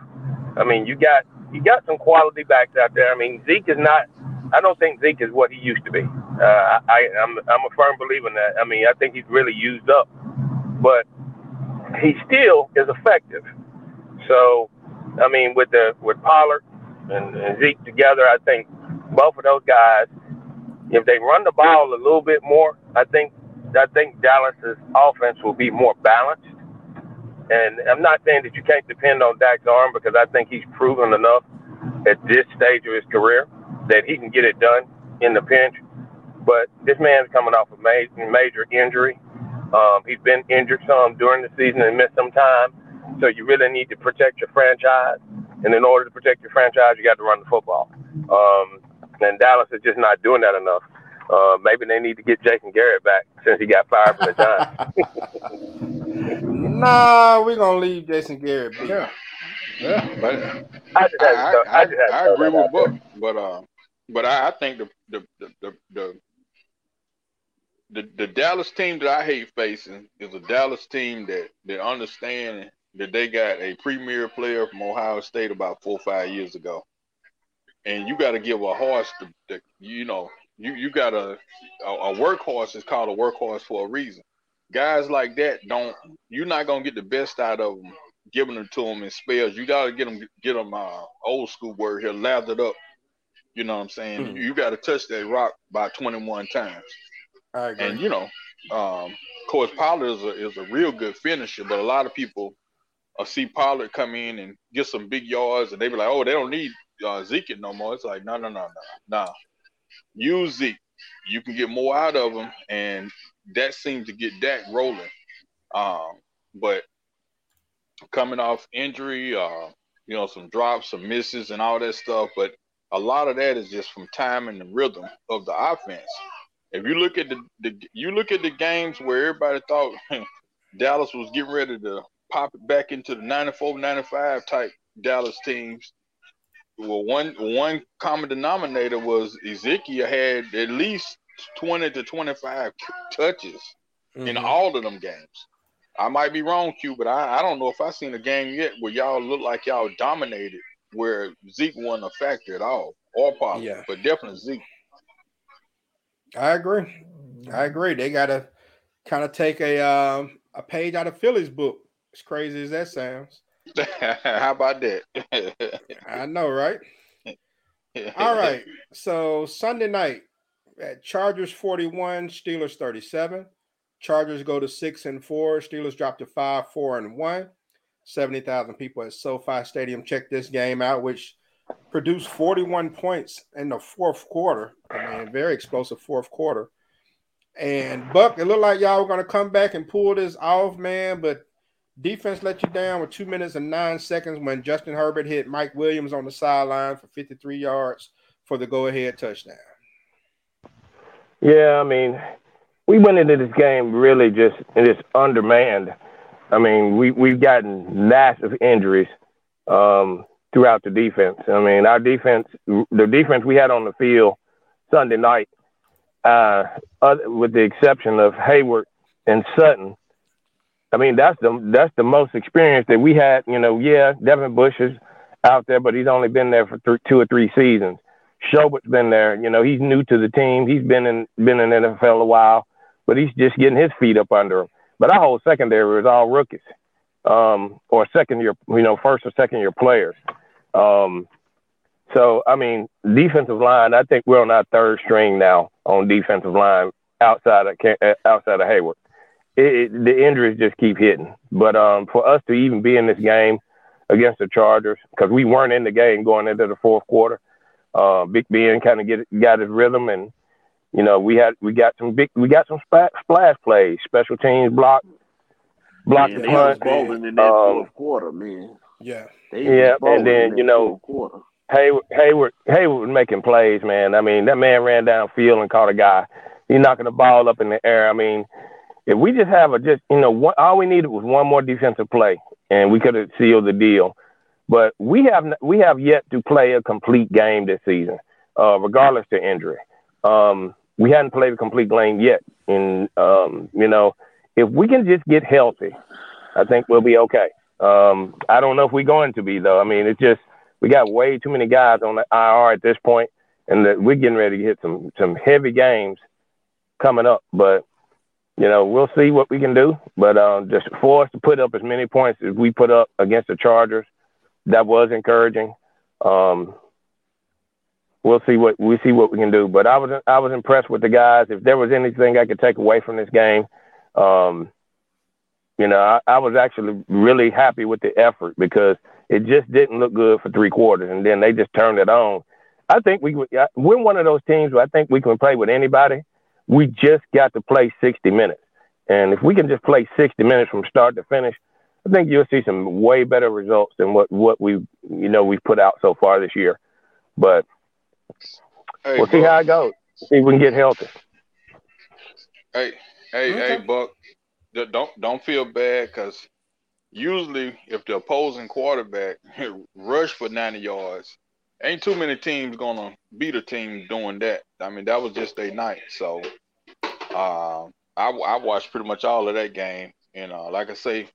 Speaker 4: I mean, you got you got some quality backs out there. I mean, Zeke is not. I don't think Zeke is what he used to be. Uh, I, I'm I'm a firm believer in that. I mean, I think he's really used up, but he still is effective. So, I mean, with the with Pollard and, and Zeke together, I think both of those guys, if they run the ball a little bit more, I think I think Dallas's offense will be more balanced. And I'm not saying that you can't depend on Dak's arm because I think he's proven enough at this stage of his career that he can get it done in the pinch. But this man's coming off a major, major injury. Um, he's been injured some during the season and missed some time. So you really need to protect your franchise. And in order to protect your franchise, you got to run the football. Um, and Dallas is just not doing that enough. Uh, maybe they need to get Jason Garrett back since he got fired from the
Speaker 1: Giants. nah, we're gonna leave Jason Garrett.
Speaker 5: Yeah, yeah, but I, I, I, I agree with Buck, but uh, but I, think the the, the the the, the Dallas team that I hate facing is a Dallas team that that understand that they got a premier player from Ohio State about four or five years ago, and you got to give a horse the, the you know you you got a, a a workhorse is called a workhorse for a reason. Guys like that don't you're not gonna get the best out of them giving them to them in spells. You gotta get them get them uh, old school word here lathered up. You know what I'm saying?
Speaker 1: Mhm.
Speaker 5: You got to touch that rock by 21 times. And you know, um, of course, Pollard is a is a real good finisher, but a lot of people uh, see Pollard come in and get some big yards, and they be like, "Oh, they don't need uh, Zeke no more." It's like, no, no, no, no, no. Use Zeke. You can get more out of him, and that seems to get Dak rolling. Um, but coming off injury, uh, you know, some drops, some misses, and all that stuff, but a lot of that is just from time and the rhythm of the offense. If you look at the, the you look at the games where everybody thought Dallas was getting ready to pop it back into the 94, 95 type Dallas teams. Well, one one common denominator was Ezekiel had at least 20 to 25 touches in
Speaker 1: Mhm.
Speaker 5: all of them games. I might be wrong, Q, but I, I don't know if I've seen a game yet where y'all look like y'all dominated, where Zeke wasn't a factor at all, or Pollard,
Speaker 1: Yeah.
Speaker 5: but definitely Zeke.
Speaker 1: I agree. I agree. They got to kind of take a um, a page out of Philly's book. As crazy as that sounds,
Speaker 5: How about that?
Speaker 1: I know, right? All right. So Sunday night at Chargers 41, Steelers 37. Chargers go to six and four. Steelers drop to five, four, and one. 70,000 people at SoFi Stadium Check this game out, which produced 41 points in the fourth quarter. I mean, very explosive fourth quarter. And Buck, it looked like y'all were going to come back and pull this off, man, but defense let you down with two minutes and nine seconds when Justin Herbert hit Mike Williams on the sideline for 53 yards for the go ahead touchdown.
Speaker 4: Yeah, I mean, we went into this game really just just undermanned. I mean, we we've gotten massive injuries um, throughout the defense. I mean, our defense, the defense we had on the field Sunday night, uh, other, with the exception of Heyward and Sutton. I mean, that's the that's the most experience that we had. You know, yeah, Devin Bush is out there, but he's only been there for th- two or three seasons. Schobert has been there. You know, he's new to the team. He's been in been in the NFL a while, but he's just getting his feet up under him. But our whole secondary is all rookies, um, or second year, you know, first or second year players. Um, so I mean, defensive line. I think we're on our third string now on defensive line outside of uh, outside of Heyward. It, it, the injuries just keep hitting. But um, for us to even be in this game against the Chargers, because we weren't in the game going into the fourth quarter. Uh, Big Ben kind of get got his rhythm, and you know we had we got some big we got some splash, splash plays, special teams block, block
Speaker 2: Man,
Speaker 4: the
Speaker 2: was
Speaker 4: punt.
Speaker 2: balling in that
Speaker 4: Um,
Speaker 2: fourth quarter, man.
Speaker 1: Yeah.
Speaker 4: Yeah, and then, you know,
Speaker 2: fourth quarter.
Speaker 4: Heyward, Heyward, Heyward making plays, man. I mean, that man ran downfield and caught a guy. He knocking the ball up in the air. I mean, if we just have a just, you know, one, all we needed was one more defensive play, and we could have sealed the deal. But we have we have yet to play a complete game this season, uh, regardless to injury. Um, we hadn't played a complete game yet, and um, you know, if we can just get healthy, I think we'll be okay. Um, I don't know if we're going to be though. I mean, it's just we got way too many guys on the IR at this point, and that we're getting ready to hit some some heavy games coming up. But you know, we'll see what we can do. But um, just for us to put up as many points as we put up against the Chargers, that was encouraging. Um, we'll see what we see what we can do. But I was I was impressed with the guys. If there was anything I could take away from this game, um, you know, I, I was actually really happy with the effort because it just didn't look good for three quarters, and then they just turned it on. I think we we're one of those teams where I think we can play with anybody. We just got to play 60 minutes, and if we can just play 60 minutes from start to finish, I think you'll see some way better results than what what we you know we've put out so far this year. But
Speaker 5: Hey,
Speaker 4: we'll see how it goes. See if we can get healthy.
Speaker 5: Hey, hey,
Speaker 1: Okay.
Speaker 5: hey, Buck. Don't don't feel bad because usually if the opposing quarterback rush for 90 yards, ain't too many teams gonna beat a team doing that. I mean, that was just a night. So Uh, I I watched pretty much all of that game, and uh, like I say,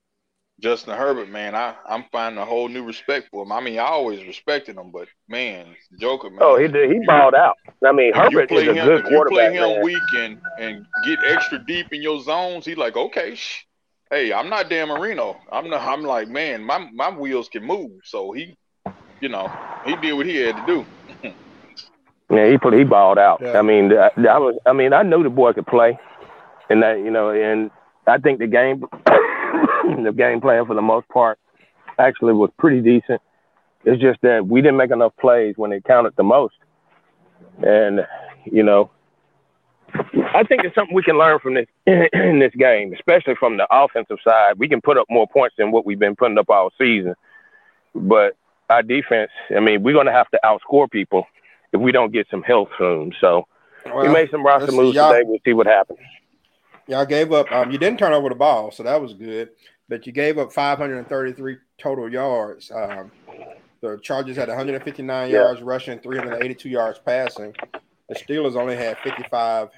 Speaker 5: Justin Herbert, man, I I'm finding a whole new respect for him. I mean, I always respected him, but man, Joker, man.
Speaker 4: Oh, he did. He balled out. I mean, Herbert is a
Speaker 5: him,
Speaker 4: good
Speaker 5: if you play him
Speaker 4: man.
Speaker 5: weak and and get extra deep in your zones, he like, okay, shh. hey, I'm not Dan Marino. I'm not. I'm like, man, my my wheels can move. So he, you know, he did what he had to do.
Speaker 4: Yeah, he put he balled out.
Speaker 1: Yeah.
Speaker 4: I mean, I, I was. I mean, I knew the boy could play, and that you know, and I think the game, the game plan for the most part, actually was pretty decent. It's just that we didn't make enough plays when it counted the most, and you know, I think it's something we can learn from this in this game, especially from the offensive side. We can put up more points than what we've been putting up all season, but our defense. I mean, we're going to have to outscore people if we don't get some help soon. So we made some roster moves today. We'll see what happens.
Speaker 1: Y'all gave up. Um, you didn't turn over the ball, so that was good. But you gave up 533 total yards. Um, the Chargers had 159
Speaker 4: Yeah.
Speaker 1: yards rushing, 382 yards passing. The Steelers only had 55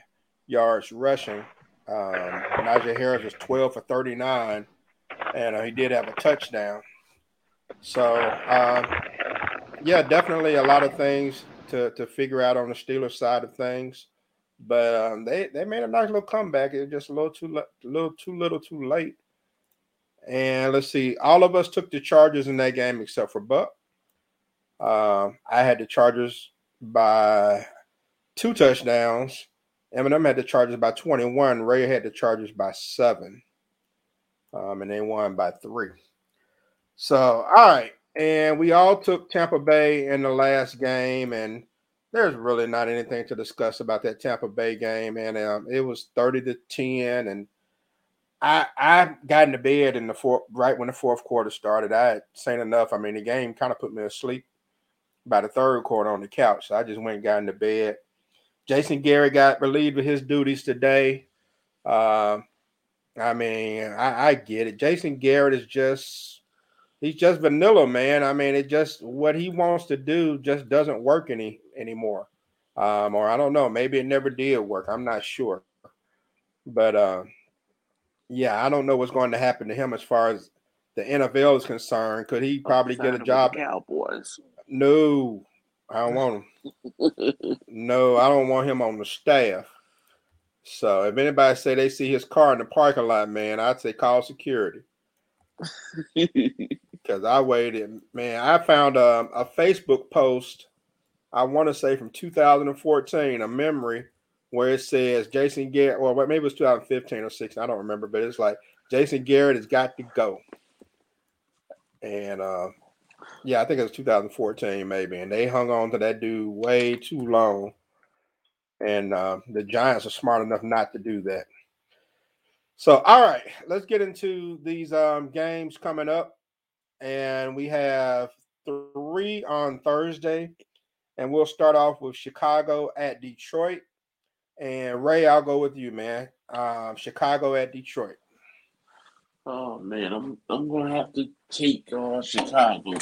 Speaker 1: yards rushing. Um, Najee Harris was 12 for 39, and uh, he did have a touchdown. So, um, yeah, definitely a lot of things to, to figure out on the Steelers side of things but um, they they made a nice little comeback. It was just a little too li- little too little too late. And let's see, all of us took the Chargers in that game except for Buck. Um, I had the Chargers by two touchdowns. Eminem had the Chargers by 21. Ray had the Chargers by seven. Um, and they won by three. So, all right. And we all took Tampa Bay in the last game, and there's really not anything to discuss about that Tampa Bay game, and um, it was thirty to ten. And I I got into bed in the fourth right when the fourth quarter started. I had seen enough. I mean, the game kind of put me asleep by the third quarter on the couch. So I just went and got into bed. Jason Garrett got relieved of his duties today. Um, I mean, I, I get it. Jason Garrett is just he's just vanilla, man. I mean, it just what he wants to do just doesn't work any anymore. Um, or I don't know, maybe it never did work. I'm not sure. But uh, yeah, I don't know what's going to happen to him as far as the NFL is concerned. Could he probably get a job?
Speaker 2: Cowboys.
Speaker 1: No, I don't want him. No, I don't want him on the staff. So if anybody say they see his car in the parking lot, man, I'd say call security. because I waited, man. I found a, a Facebook post, I want to say from 2014, a memory where it says Jason Garrett, or maybe it was 2015 or 16, I don't remember, but it's like Jason Garrett has got to go. And uh, yeah, I think it was 2014 maybe, and they hung on to that dude way too long. And uh, the Giants are smart enough not to do that. So, all right, let's get into these um, games coming up and we have three on Thursday. And we'll start off with Chicago at Detroit. And Ray, I'll go with you, man. Um, Chicago at Detroit.
Speaker 2: Oh man, I'm I'm gonna have to take uh, Chicago.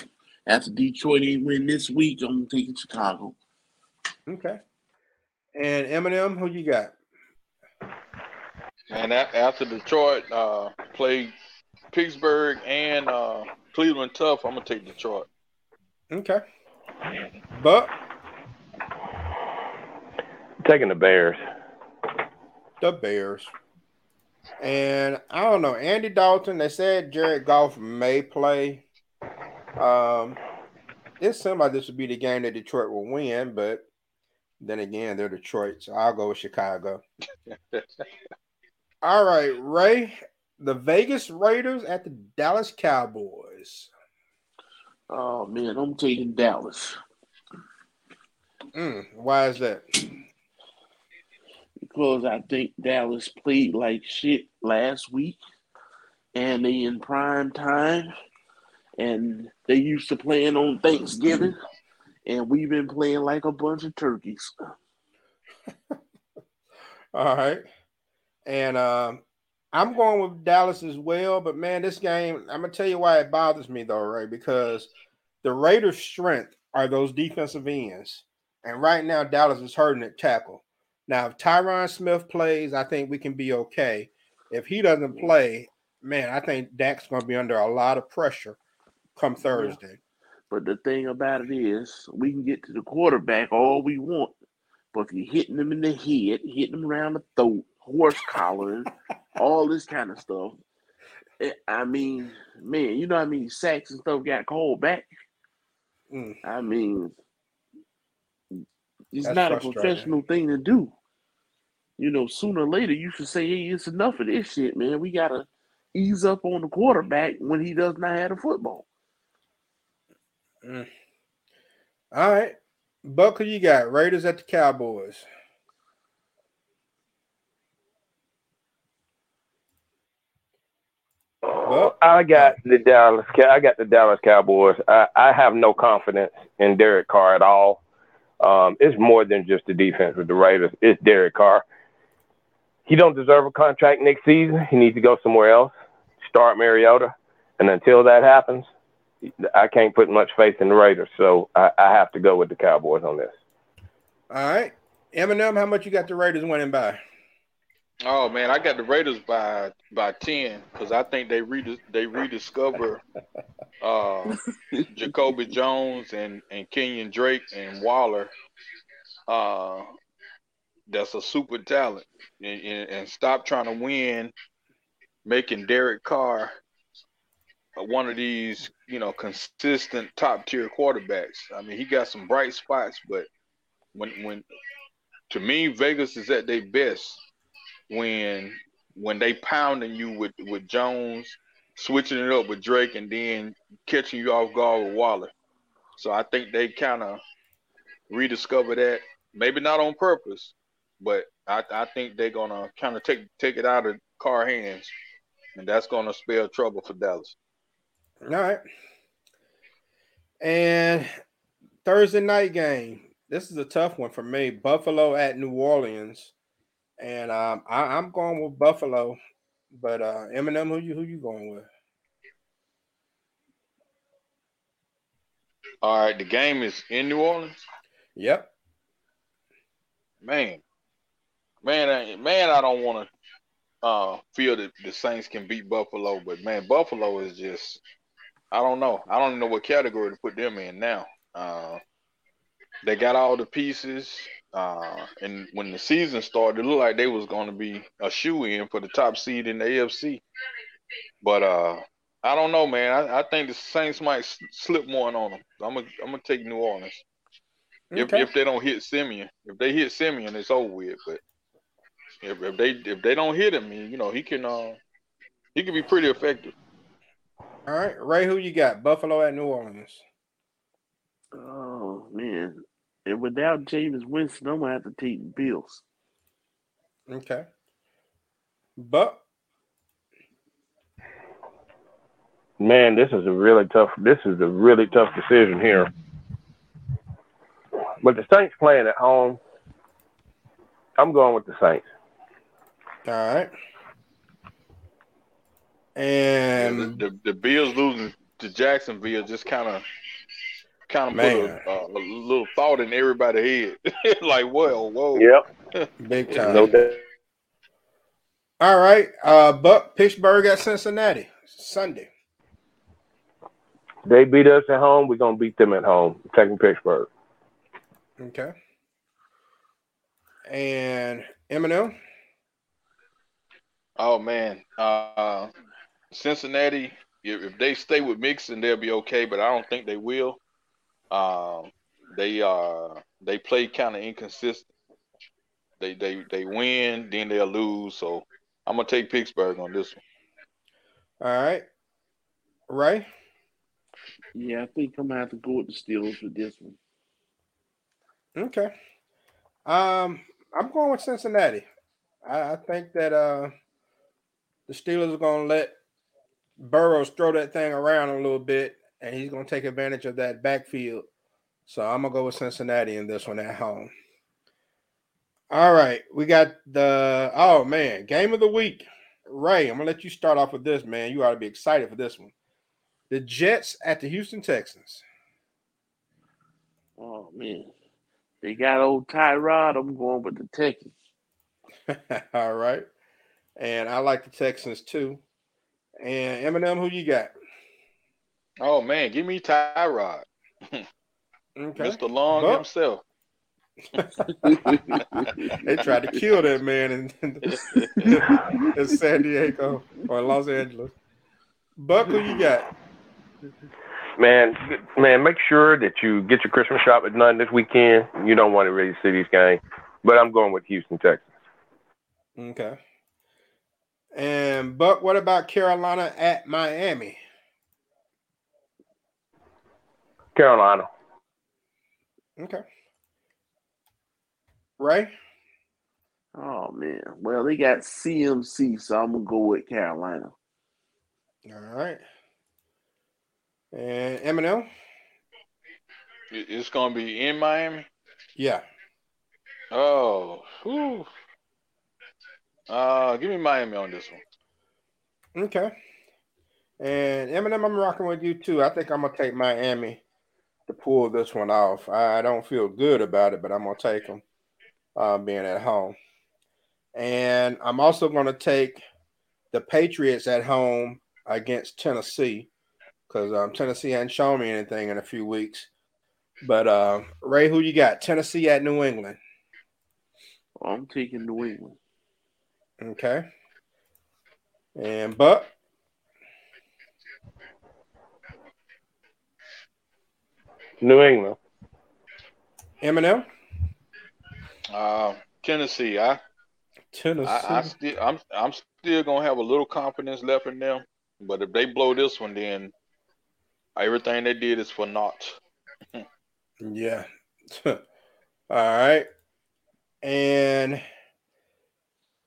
Speaker 2: After Detroit ain't win this week, I'm taking Chicago.
Speaker 1: Okay. And Eminem, who you got?
Speaker 5: And after Detroit uh, played Pittsburgh and uh, Cleveland tough, I'm gonna take Detroit.
Speaker 1: Okay. But
Speaker 4: Taking the Bears.
Speaker 1: the Bears. And I don't know, Andy Dalton, they said Jared Goff may play. Um, it seemed like this would be the game that Detroit will win, but then again, they're Detroit, so I'll go with Chicago. All right, Ray, the Vegas Raiders at the Dallas Cowboys.
Speaker 2: Oh man, I'm taking Dallas
Speaker 1: Mm, why is that?
Speaker 2: Because I think Dallas played like shit last week, and they in prime time, and they used to playing on Thanksgiving, and we've been playing like a bunch of turkeys.
Speaker 1: All right. And um, I'm going with Dallas as well. But man, this game, I'm gonna tell you why it bothers me though, right? Because the Raiders' strength are those defensive ends. And right now, Dallas is hurting at tackle. Now, if Tyron Smith plays, I think we can be okay. If he doesn't play, man, I think Dak's going to be under a lot of pressure come Thursday.
Speaker 2: But the thing about it is, we can get to the quarterback all we want, but if you're hitting them in the head, hitting them around the throat, horse collar, all this kind of stuff, eh, I mean, man, you know what I mean? sacks and stuff got called back?
Speaker 1: Mm.
Speaker 2: I mean, it's
Speaker 1: That's
Speaker 2: not a professional thing to do. You know, sooner or later you should say, "Hey, it's enough of this shit, man. We gotta ease up on the quarterback when he does not have the football."
Speaker 1: All right. Buck, who you got? Raiders at the Cowboys. Well,
Speaker 4: I got the Dallas. I got the Dallas Cowboys. I, I have no confidence in Derek Carr at all. Um, it's more than just the defense with the Raiders. It's Derek Carr. He don't deserve a contract next season. He needs to go somewhere else. Start Mariota, and until that happens, I can't put much faith in the Raiders. So I, I have to go with the Cowboys on this.
Speaker 1: all right. Eminem, how much you got the Raiders winning by?
Speaker 5: Oh man, I got the Raiders by by ten because I think they re- they rediscover uh, Jacoby Jones and and Kenyon Drake and Waller. Uh, that's a super talent, and, and, and stop trying to win, making Derek Carr one of these you know consistent top tier quarterbacks. I mean, he got some bright spots, but when when to me Vegas is at their best when when they pounding you with with Jones, switching it up with Drake, and then catching you off guard with Waller. So I think they kind of rediscover that. Maybe not on purpose, but I, I think they're gonna kind of take take it out of Carr hands, and that's gonna spell trouble for Dallas.
Speaker 1: All right. And Thursday night game. This is a tough one for me. Buffalo at New Orleans. And um, I, I'm going with Buffalo. But uh Eminem, who you who you going with?
Speaker 5: All right, the game is in New Orleans.
Speaker 1: Yep.
Speaker 5: Man, man, I, man, I don't want to uh, feel that the Saints can beat Buffalo, but man, Buffalo is just, I don't know. I don't know what category to put them in now. Uh, they got all the pieces, uh, and when the season started, it looked like they was going to be a shoe in for the top seed in the AFC. But uh, I don't know, man. I, I think the Saints might s- slip one on them. I'm gonna, I'm gonna take New Orleans. If, if they don't hit Siemian, if they hit Siemian, it's over with. But if, if they if they don't hit him, you know he can uh he can be pretty effective.
Speaker 1: All right. Ray, who you got? Buffalo at New Orleans.
Speaker 2: Oh man, and without Jameis Winston, I'm gonna have to take the Bills.
Speaker 1: Okay. but
Speaker 4: Man, this is a really tough. This is a really tough decision here. But the Saints playing at home. I'm going with the Saints.
Speaker 1: All right.
Speaker 5: the,
Speaker 1: And
Speaker 5: the, the Bills losing to Jacksonville just kind of kind of put a, uh, a little thought in everybody's head. like, well, whoa,
Speaker 4: Yep,
Speaker 1: big time.
Speaker 4: no doubt.
Speaker 1: All right. Uh Buck Pittsburgh at Cincinnati. Sunday.
Speaker 4: They beat us at home. We're gonna beat them at home. Taking Pittsburgh.
Speaker 1: Okay. And Eminem.
Speaker 5: Oh man, uh, Cincinnati. If, if they stay with Mixon, they'll be okay. But I don't think they will. Um, they uh they play kind of inconsistent. They they they win, then they'll lose. So I'm gonna take Pittsburgh on this one.
Speaker 1: All right. right?
Speaker 2: Yeah, I think I'm gonna have to go with the Steelers with this one.
Speaker 1: Okay. Um, I'm going with Cincinnati. I, I think that uh the Steelers are gonna let Burrows throw that thing around a little bit, and he's gonna take advantage of that backfield. So I'm gonna go with Cincinnati in this one at home. All right, we got the oh man, game of the week. Ray, I'm gonna let you start off with this, man. You ought to be excited for this one. The Jets at the Houston Texans.
Speaker 2: Oh man, they got old Tyrod. I'm going with the Texans.
Speaker 1: All right. And I like the Texans too. And Eminem, who you got?
Speaker 5: Oh man, give me Tyrod.
Speaker 1: Okay.
Speaker 5: Mr. Long
Speaker 1: Buck?
Speaker 5: himself.
Speaker 1: they tried to kill that man in, in, in San Diego or Los Angeles. Buck, who you got?
Speaker 4: Man, man, make sure that you get your Christmas shop at none this weekend. You don't want to really see these games, but I'm going with Houston, Texas.
Speaker 1: Okay. And Buck, what about Carolina at Miami?
Speaker 4: Carolina.
Speaker 1: Okay. Ray?
Speaker 2: Oh man. Well, they got CMC, so I'm gonna go with Carolina.
Speaker 1: All right. And M&M?
Speaker 5: It- It's gonna be in Miami.
Speaker 1: Yeah.
Speaker 5: Oh, whew. Uh, give me Miami on this one.
Speaker 1: Okay. And M&M, I'm rocking with you too. I think I'm gonna take Miami to pull this one off. I, I don't feel good about it, but I'm gonna take them uh, being at home. And I'm also gonna take the Patriots at home against Tennessee because um, Tennessee hadn't shown me anything in a few weeks. But uh, Ray, who you got? Tennessee at New England.
Speaker 2: I'm taking New England.
Speaker 1: Okay. And Buck.
Speaker 4: New England.
Speaker 1: M&M.
Speaker 5: Uh, Tennessee. I,
Speaker 1: Tennessee.
Speaker 5: I, I still, I'm, I'm still gonna have a little confidence left in them. But if they blow this one, then everything they did is for naught.
Speaker 1: Yeah. All right. And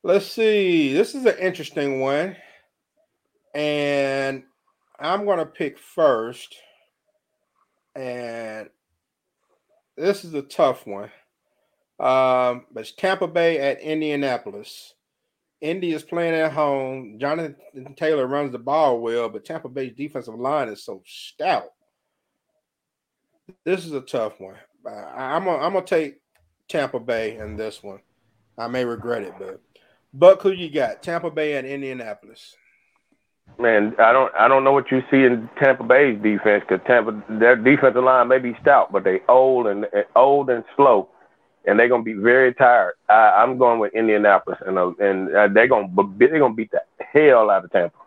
Speaker 1: let's see. This is an interesting one. And I'm going to pick first. And this is a tough one. Um, it's Tampa Bay at Indianapolis. Indy is playing at home. Jonathan Taylor runs the ball well, but Tampa Bay's defensive line is so stout. This is a tough one. I, I'm gonna I'm gonna take Tampa Bay in this one. I may regret it, but Buck, who you got? Tampa Bay and Indianapolis.
Speaker 4: Man, I don't I don't know what you see in Tampa Bay's defense because Tampa their defensive line may be stout, but they old and and old and slow, and they're gonna be very tired. I, I'm going with Indianapolis, and uh, and uh, they're gonna they're gonna beat the hell out of Tampa.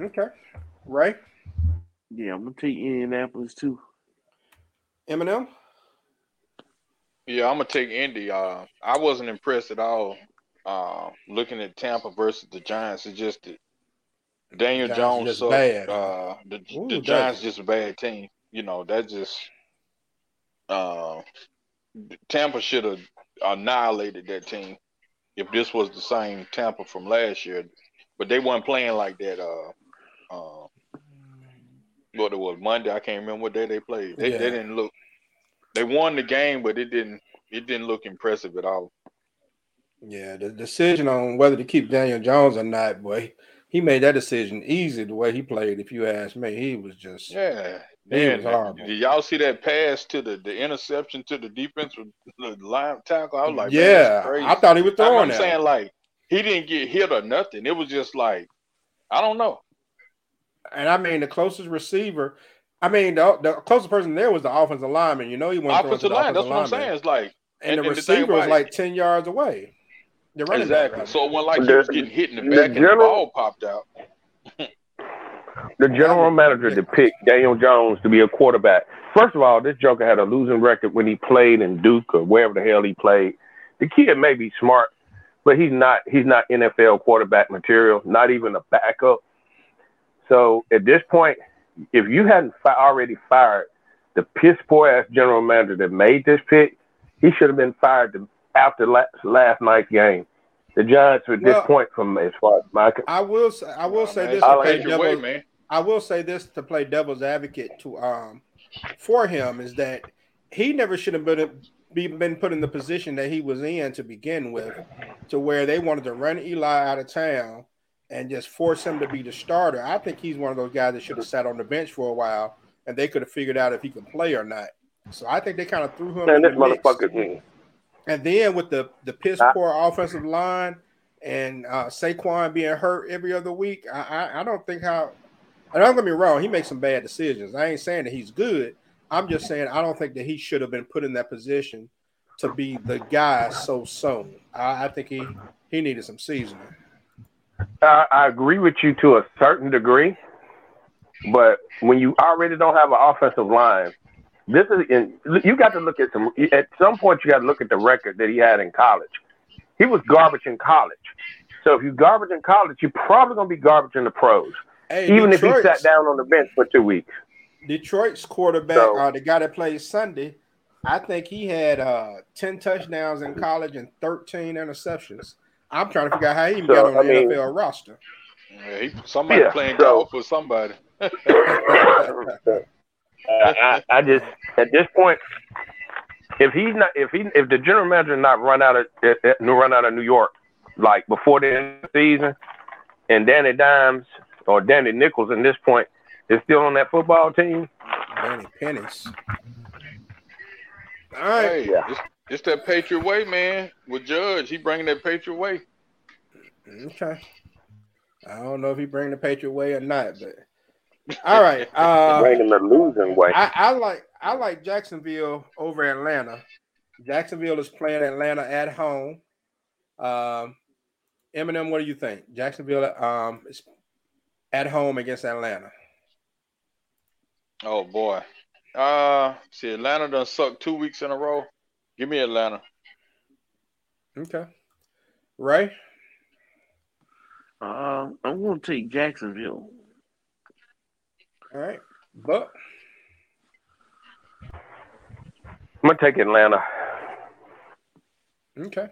Speaker 1: Okay. right?
Speaker 2: Yeah, I'm gonna take Indianapolis too.
Speaker 1: M&M?
Speaker 5: Yeah, I'm gonna take Indy. Uh, I wasn't impressed at all. Uh, looking at Tampa versus the Giants, it's just that Daniel
Speaker 1: Giants
Speaker 5: Jones
Speaker 1: just
Speaker 5: sucked.
Speaker 1: bad.
Speaker 5: Uh, the,
Speaker 1: Ooh,
Speaker 5: the Giants just a bad team. You know that just uh, Tampa should have annihilated that team if this was the same Tampa from last year. But they weren't playing like that. Uh, uh, what it was Monday. I can't remember what day they played. They,
Speaker 1: Yeah.
Speaker 5: they didn't look. They won the game, but it didn't. It didn't look impressive at all.
Speaker 1: Yeah, the decision on whether to keep Daniel Jones or not, boy, he made that decision easy the way he played. If you ask me, he was just
Speaker 5: Yeah. Then,
Speaker 1: was horrible.
Speaker 5: did y'all see that pass to the, the interception to the defensive line tackle? I was like,
Speaker 1: yeah. I thought he was throwing. I'm
Speaker 5: saying like he didn't get hit or nothing. It was just like I don't know.
Speaker 1: And I mean, the closest receiver, I mean, the, the closest person there was the offensive lineman. You know, he went
Speaker 5: Offensive line. That's what I'm saying. It's like
Speaker 1: And,
Speaker 5: And-
Speaker 1: the
Speaker 5: and the
Speaker 1: receiver was
Speaker 5: about
Speaker 1: like ten yards away. The running
Speaker 5: exactly.
Speaker 1: rather.
Speaker 5: So it wasn't like he was getting hit in the
Speaker 4: the
Speaker 5: back and the
Speaker 4: general-
Speaker 5: ball popped out.
Speaker 4: The general manager to pick Daniel Jones to be a quarterback. First of all, this Joker had a losing record when he played in Duke or wherever the hell he played. The kid may be smart, but he's not. He's not NFL quarterback material. Not even a backup. So at this point, if you hadn't fi- already fired the piss poor ass general manager that made this pick, he should have been fired the- after last, last night's game. The Giants are at this
Speaker 1: Well-
Speaker 4: point from as far as my
Speaker 1: I will say, I will say this
Speaker 4: I
Speaker 1: to play
Speaker 5: Take your way,
Speaker 1: devil's,
Speaker 5: man.
Speaker 1: I will say this to play devil's advocate to um for him is that he never should have been be, been put in the position that he was in to begin with, to where they wanted to run Eli out of town and just force him to be the starter. I think he's one of those guys that should have sat on the bench for a while and they could have figured out if he could play or not. So I think they kind of threw him
Speaker 4: man,
Speaker 1: in
Speaker 4: this
Speaker 1: the mix.
Speaker 4: motherfucker.
Speaker 1: And then with the the piss poor offensive line and uh, Saquon being hurt every other week, I, I, I don't think how. And don't get me wrong, he makes some bad decisions. I ain't saying that he's good. I'm just saying I don't think that he should have been put in that position to be the guy so soon. I, I think he he needed some seasoning.
Speaker 4: I, I agree with you to a certain degree, but when you already don't have an offensive line, this is in, you got to look at some. At some point, you got to look at the record that he had in college. He was garbage in college. So if you garbage in college, you're probably gonna be garbage in the pros. Hey, even Detroit's, if he sat down on the bench for two weeks.
Speaker 1: Detroit's quarterback, so, uh, the guy that plays Sunday, I think he had uh, 10 touchdowns in college and 13 interceptions. I'm trying to figure out how he even so, got on I the mean, NFL roster.
Speaker 5: Yeah, he, somebody yeah, playing so, golf with somebody.
Speaker 4: I, I, just at this point, if he's not, if he, if the general manager not run out of eh, eh, run out of New York like before the end of the season, and Danny Dimes or Danny Nickels at this point is still on that football team.
Speaker 1: Danny Pennies.
Speaker 5: All right, hey, yeah. it's, it's that Patriot way, man. With Judge, he bringing that Patriot way.
Speaker 1: Mm, okay. I don't know if he bring the Patriot way or not, but all right. Uh,
Speaker 4: Bringing the losing way.
Speaker 1: I, I, like I like Jacksonville over Atlanta. Jacksonville is playing Atlanta at home. Um, M&M, what do you think? Jacksonville um, is at home against Atlanta.
Speaker 5: Oh boy. Uh see Atlanta done sucked two weeks in a row. Give me Atlanta.
Speaker 1: Okay. Right?
Speaker 2: Uh, I'm gonna take Jacksonville.
Speaker 1: All right, but
Speaker 4: I'm gonna take Atlanta.
Speaker 1: Okay.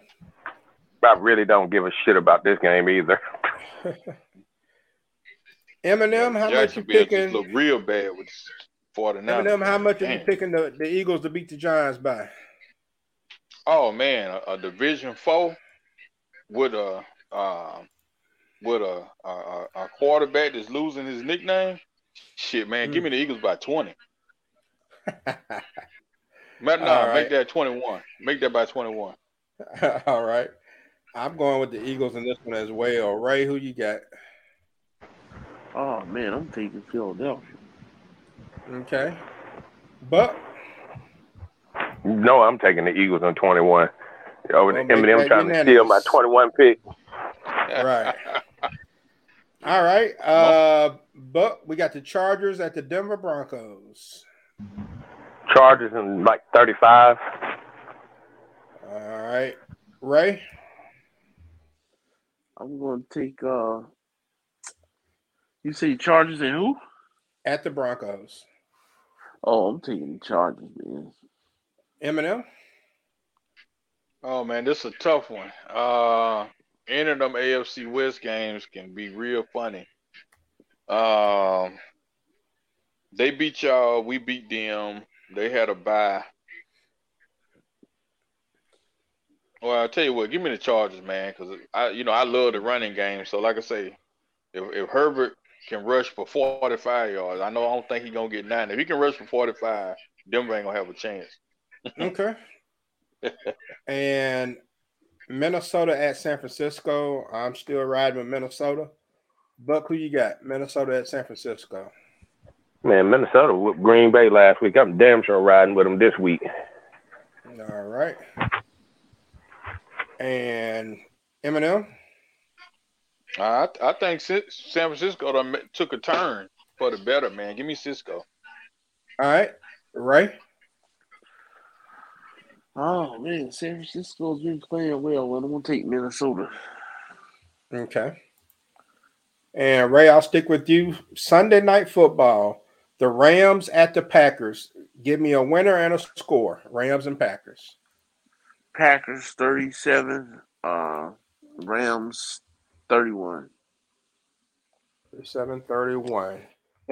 Speaker 4: I really don't give a shit about this game either.
Speaker 1: M&M, how much you picking?
Speaker 5: Look real bad with 49.
Speaker 1: M&M, how much Damn. are you picking the, the Eagles to beat the Giants by?
Speaker 5: Oh man, a, a division four with a uh, with a, a, a quarterback that's losing his nickname. Shit, man, mm. give me the Eagles by 20. Matter no, right. make that 21. Make that by 21.
Speaker 1: All right. I'm going with the Eagles in this one as well. Ray, who you got?
Speaker 2: Oh man, I'm taking Philadelphia.
Speaker 1: Okay. But
Speaker 4: no, I'm taking the Eagles on 21. Over well, M&M trying unanimous. to steal my 21 pick.
Speaker 1: Right. All right. Uh, but we got the Chargers at the Denver Broncos.
Speaker 4: Chargers in like 35.
Speaker 1: All right. Ray?
Speaker 2: I'm going to take, uh, you say Chargers and who?
Speaker 1: At the Broncos.
Speaker 2: Oh, I'm taking the Chargers, man.
Speaker 1: M&M?
Speaker 5: Oh, man, this is a tough one. Uh, any of them AFC West games can be real funny. Um, they beat y'all. We beat them. They had a bye. Well, I'll tell you what. Give me the Chargers, man, because I, you know, I love the running game. So, like I say, if, if Herbert can rush for forty-five yards, I know I don't think he's gonna get nine. If he can rush for forty-five, Denver ain't gonna have a chance.
Speaker 1: okay. and Minnesota at San Francisco. I'm still riding with Minnesota. Buck, who you got? Minnesota at San Francisco.
Speaker 4: Man, Minnesota with Green Bay last week. I'm damn sure riding with them this week.
Speaker 1: All right. And M&M.
Speaker 5: I I think San Francisco took a turn for the better, man. Give me Cisco.
Speaker 1: All right, Ray.
Speaker 2: Oh man, San Francisco's been playing well, and I'm gonna take Minnesota.
Speaker 1: Okay. And Ray, I'll stick with you. Sunday night football. The Rams at the Packers. Give me a winner and a score. Rams and Packers.
Speaker 2: Packers 37, uh Rams 31.
Speaker 1: 37 31.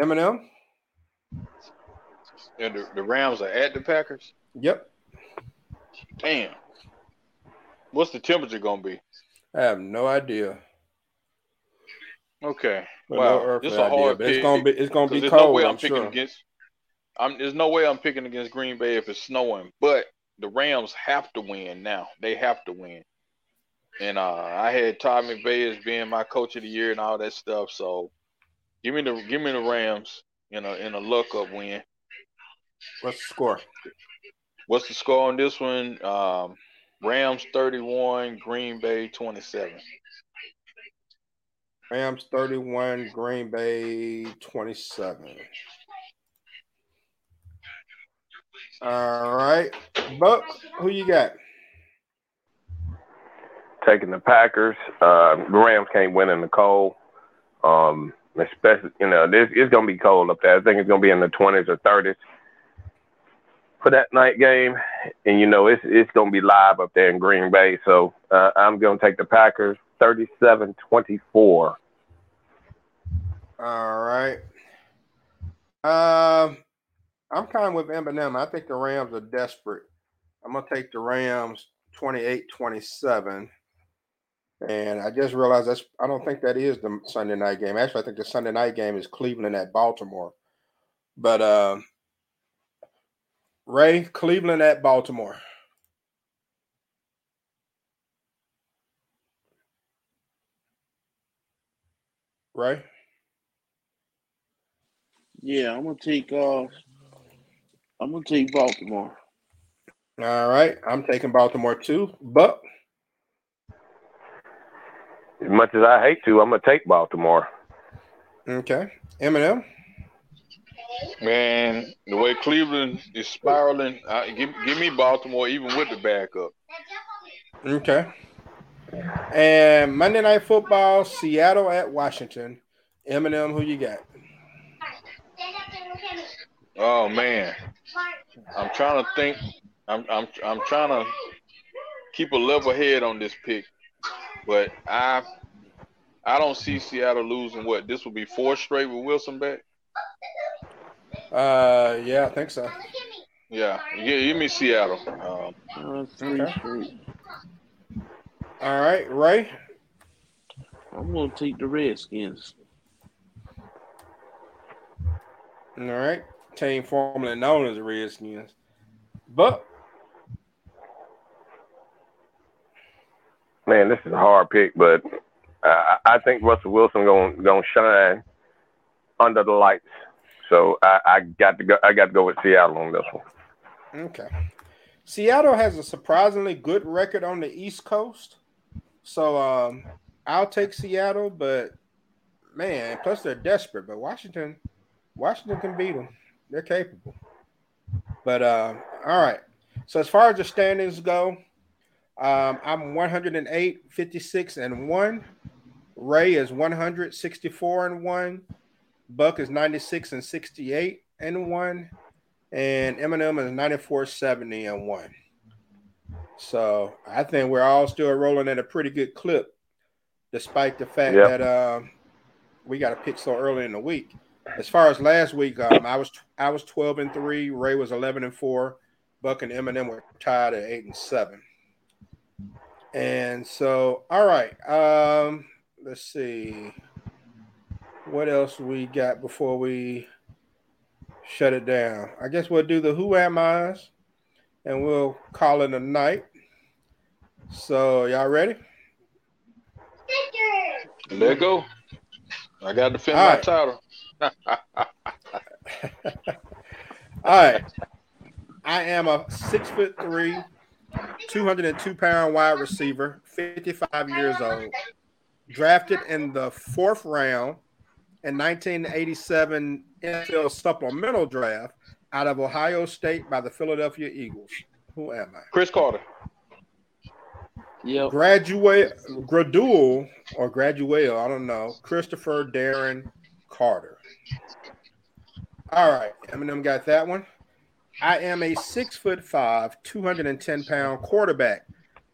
Speaker 1: M&M?
Speaker 5: And the, the Rams are at the Packers?
Speaker 1: Yep.
Speaker 5: Damn. What's the temperature gonna be?
Speaker 1: I have no idea.
Speaker 5: Okay. Well, wow. It's a hard pick.
Speaker 1: It's gonna be it's gonna be cold. No way I'm, I'm picking sure.
Speaker 5: against. I'm, there's no way I'm picking against Green Bay if it's snowing. But the Rams have to win now. They have to win. And uh, I had Todd McVay as being my coach of the year and all that stuff. So give me the give me the Rams in a in a luck up win.
Speaker 1: What's the score?
Speaker 5: What's the score on this one? Um, Rams 31, Green Bay 27.
Speaker 1: Rams 31, Green Bay 27. All right. Buck, who you got?
Speaker 4: Taking the Packers. Uh, the Rams can't win in the cold. Um, especially, you know, this it's gonna be cold up there. I think it's gonna be in the twenties or thirties for that night game, and you know it's it's gonna be live up there in Green Bay. So uh, I'm gonna take the Packers 37-24.
Speaker 1: All right. Um, I'm kind of with M&M. I think the Rams are desperate. I'm gonna take the Rams 28-27. And I just realized that's I don't think that is the Sunday night game. Actually, I think the Sunday night game is Cleveland at Baltimore. But uh, Ray, Cleveland at Baltimore. Ray?
Speaker 2: Yeah, I'm gonna take uh I'm gonna take Baltimore.
Speaker 1: All right. I'm taking Baltimore too. But
Speaker 4: As much as I hate to, I'm gonna take Baltimore.
Speaker 1: okay. M&M.
Speaker 5: Man, the way Cleveland is spiraling, uh, give give me Baltimore even with the backup.
Speaker 1: Okay. And Monday Night Football, Seattle at Washington. M&M, who you got?
Speaker 5: Oh man, I'm trying to think. I'm I'm I'm trying to keep a level head on this pick, but I I don't see Seattle losing. What this will be four straight with Wilson back.
Speaker 1: Uh, yeah, I think so.
Speaker 5: Yeah, give, give me Seattle. Um,
Speaker 2: Uh, three
Speaker 1: Okay.
Speaker 2: Straight.
Speaker 1: All right, Ray.
Speaker 2: I'm gonna take the Redskins.
Speaker 1: All right, team formerly known as the Redskins. But
Speaker 4: Man, this is a hard pick, but I, I think Russell Wilson gonna gonna shine under the lights. So I, I got to go. I got to go with Seattle on this one.
Speaker 1: okay, Seattle has a surprisingly good record on the East Coast, so um, I'll take Seattle. But man, plus they're desperate. But Washington, Washington can beat them. They're capable. But uh, all right. So as far as the standings go, um, I'm 108, 56, and one. Ray is 164 and one. Buck is 96 and 68 and one. And M&M is 94, 70 and one. So I think we're all still rolling at a pretty good clip, despite the fact
Speaker 4: Yep.
Speaker 1: that um, we got to pick so early in the week. As far as last week, um, I was I was 12 and three. Ray was 11 and four. Buck and M&M were tied at eight and seven. And so, all right. Um, let's see. What else we got before we shut it down? I guess we'll do the Who Am I's and we'll call it a night. So, y'all ready?
Speaker 5: let go. I got to defend
Speaker 1: All
Speaker 5: my
Speaker 1: right.
Speaker 5: title.
Speaker 1: All right. I am a six foot three, 202 pound wide receiver, 55 years old, drafted in the fourth round in 1987 NFL supplemental draft out of Ohio State by the Philadelphia Eagles. Who am I?
Speaker 5: Cris Carter.
Speaker 2: Yep.
Speaker 1: Graduate, gradual or gradual, I don't know. Christopher Darren Carter. All right, M&M got that one. I am a six foot five, 210 pound quarterback,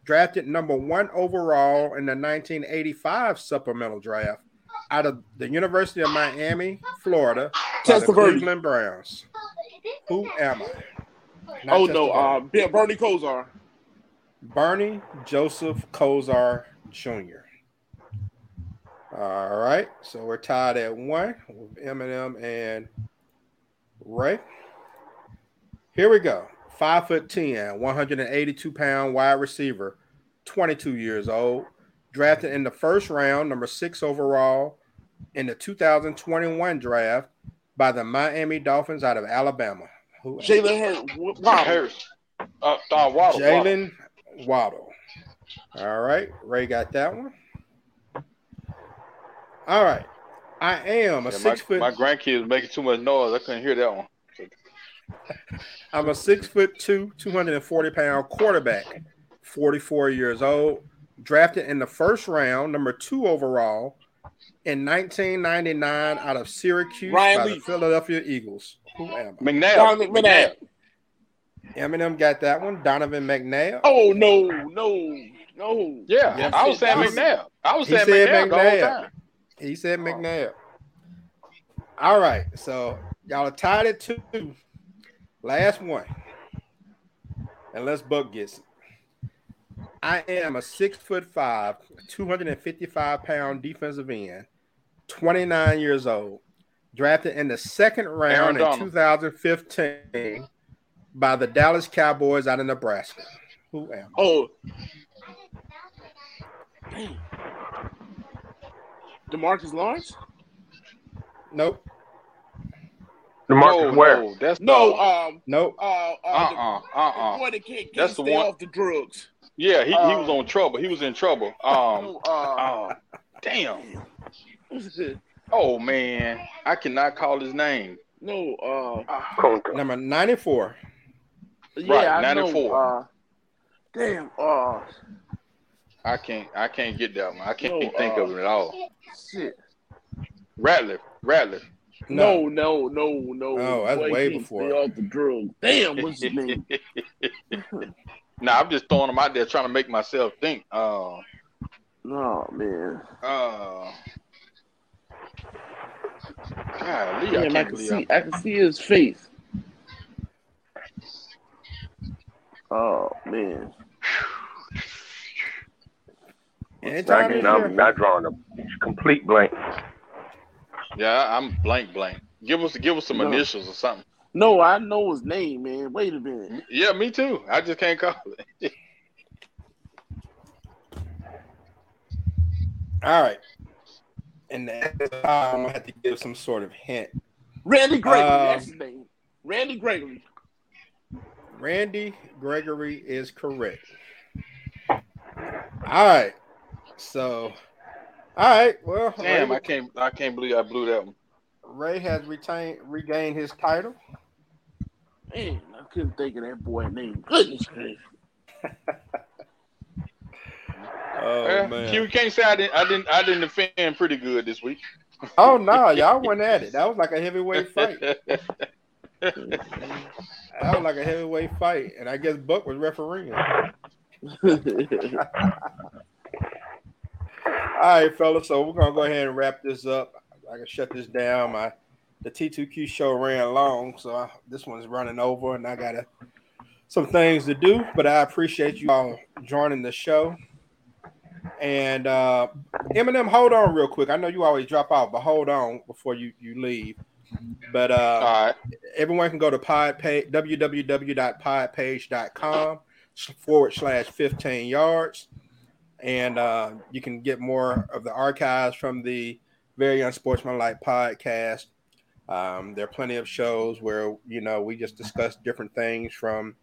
Speaker 1: drafted number one overall in the 1985 supplemental draft out of the University of Miami, Florida, by the Cleveland Browns. Who am I? Not
Speaker 2: Oh no, uh, Bernie Kosar.
Speaker 1: Bernie Joseph Kosar Jr. All right, so we're tied at one with M&M and Ray. Here we go. five foot 10, 182 pound wide receiver, 22 years old, drafted in the first round, number six overall in the 2021 draft by the Miami Dolphins out of Alabama. Who
Speaker 2: Jalen
Speaker 5: Harris. Uh, uh, Waddle.
Speaker 1: Jaylen Waddle. All right. Ray got that one. All right. I am a
Speaker 5: Yeah,
Speaker 1: six
Speaker 5: my,
Speaker 1: foot
Speaker 5: my grandkids making too much noise. I couldn't hear that one.
Speaker 1: I'm a six foot two, 240 pound quarterback, 44 years old, drafted in the first round, number two overall in 1999 out of Syracuse
Speaker 2: Ryan
Speaker 1: by the Philadelphia Eagles. Who am I?
Speaker 5: McNabb.
Speaker 2: McNabb.
Speaker 1: M&M got that one. Donovan McNabb.
Speaker 2: Oh no, no, no.
Speaker 5: Yeah,
Speaker 1: Yes.
Speaker 5: I was saying
Speaker 1: He's-
Speaker 5: McNabb. I was
Speaker 1: he
Speaker 5: saying
Speaker 1: said
Speaker 5: McNabb, the whole time.
Speaker 1: He said McNabb. All right, so y'all are tied at two. Last one, unless Buck gets it. I am a six foot five, 255 pound defensive end, 29 years old, drafted in the second round in 2015 by the Dallas Cowboys out of Nebraska. Who am I?
Speaker 2: Oh. Damn. Demarcus Lawrence?
Speaker 1: Nope,
Speaker 4: Demarcus
Speaker 5: no,
Speaker 4: Ware.
Speaker 5: no, that's
Speaker 2: No,
Speaker 5: the-
Speaker 2: um,
Speaker 1: nope.
Speaker 2: uh, uh,
Speaker 5: uh,
Speaker 2: the,
Speaker 5: uh,
Speaker 2: the
Speaker 5: uh, uh.
Speaker 2: boy that can't, can't
Speaker 5: That's the
Speaker 2: stay
Speaker 5: one-
Speaker 2: off the drugs.
Speaker 5: Yeah, he, he
Speaker 2: Uh,
Speaker 5: was on trouble. He was in trouble. Um,
Speaker 2: No, uh,
Speaker 5: oh, damn. Oh man, I cannot call his name.
Speaker 2: no, uh,
Speaker 1: Number 94.
Speaker 2: Yeah,
Speaker 5: Right,
Speaker 2: I
Speaker 5: 94.
Speaker 2: know. Uh, damn, uh,
Speaker 5: I can't. I can't get that one. I can't
Speaker 2: No,
Speaker 5: think
Speaker 2: uh,
Speaker 5: of it at all.
Speaker 2: shit.
Speaker 5: Ratliff. Ratliff.
Speaker 2: No, no, no, no.
Speaker 1: Oh, that's
Speaker 2: Boy,
Speaker 1: way before.
Speaker 2: Stay off the drugs. Damn, what's his name?
Speaker 5: Nah, I'm just throwing them out there trying to make myself think. Uh,
Speaker 2: Oh man.
Speaker 5: uh, golly, I
Speaker 2: Damn, I,
Speaker 5: can't
Speaker 2: can see. I can see his face. Oh man.
Speaker 1: Anytime
Speaker 4: Again, I'm not drawing a complete blank.
Speaker 5: Yeah, I'm blank, blank. Give us, give us some
Speaker 2: No.
Speaker 5: initials or something.
Speaker 2: No, I know his name, man. Wait a minute.
Speaker 5: Yeah, me too. I just can't call it.
Speaker 1: All right. And at this time, I'm gonna have to give some sort of hint.
Speaker 2: Randy Gregory.
Speaker 1: Um,
Speaker 2: that's his name. Randy Gregory.
Speaker 1: Randy Gregory is correct. All right. So, all right. Well,
Speaker 5: Damn, I can't, I can't believe I blew that one.
Speaker 1: Ray has retained regained his title.
Speaker 2: Man, I couldn't think of that boy's name. Goodness gracious.
Speaker 1: Oh
Speaker 5: Eh,
Speaker 1: man.
Speaker 5: you can't say I didn't, I didn't, I didn't defend pretty good this week.
Speaker 1: Oh no, y'all went at it. That was like a heavyweight fight. That was like a heavyweight fight, and I guess Buck was refereeing. All right, fellas. So we're gonna go ahead and wrap this up. I can shut this down. My the T2Q show ran long, so I, this one's running over, and I got to some things to do. But I appreciate you all joining the show. And uh, M&M, hold on real quick. I know you always drop out, but hold on before you you leave. But uh,
Speaker 5: right.
Speaker 1: everyone can go to pod page www.podpage.com forward slash 15 yards. And uh, you can get more of the archives from the very unsportsmanlike podcast. Um, there are plenty of shows where you know we just discuss different things from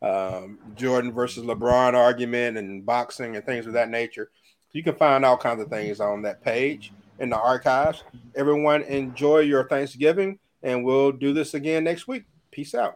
Speaker 1: um, jordan versus lebron argument and boxing and things of that nature. You can find all kinds of things on that page in the archives everyone enjoy your thanksgiving and we'll do this again next week. Peace out.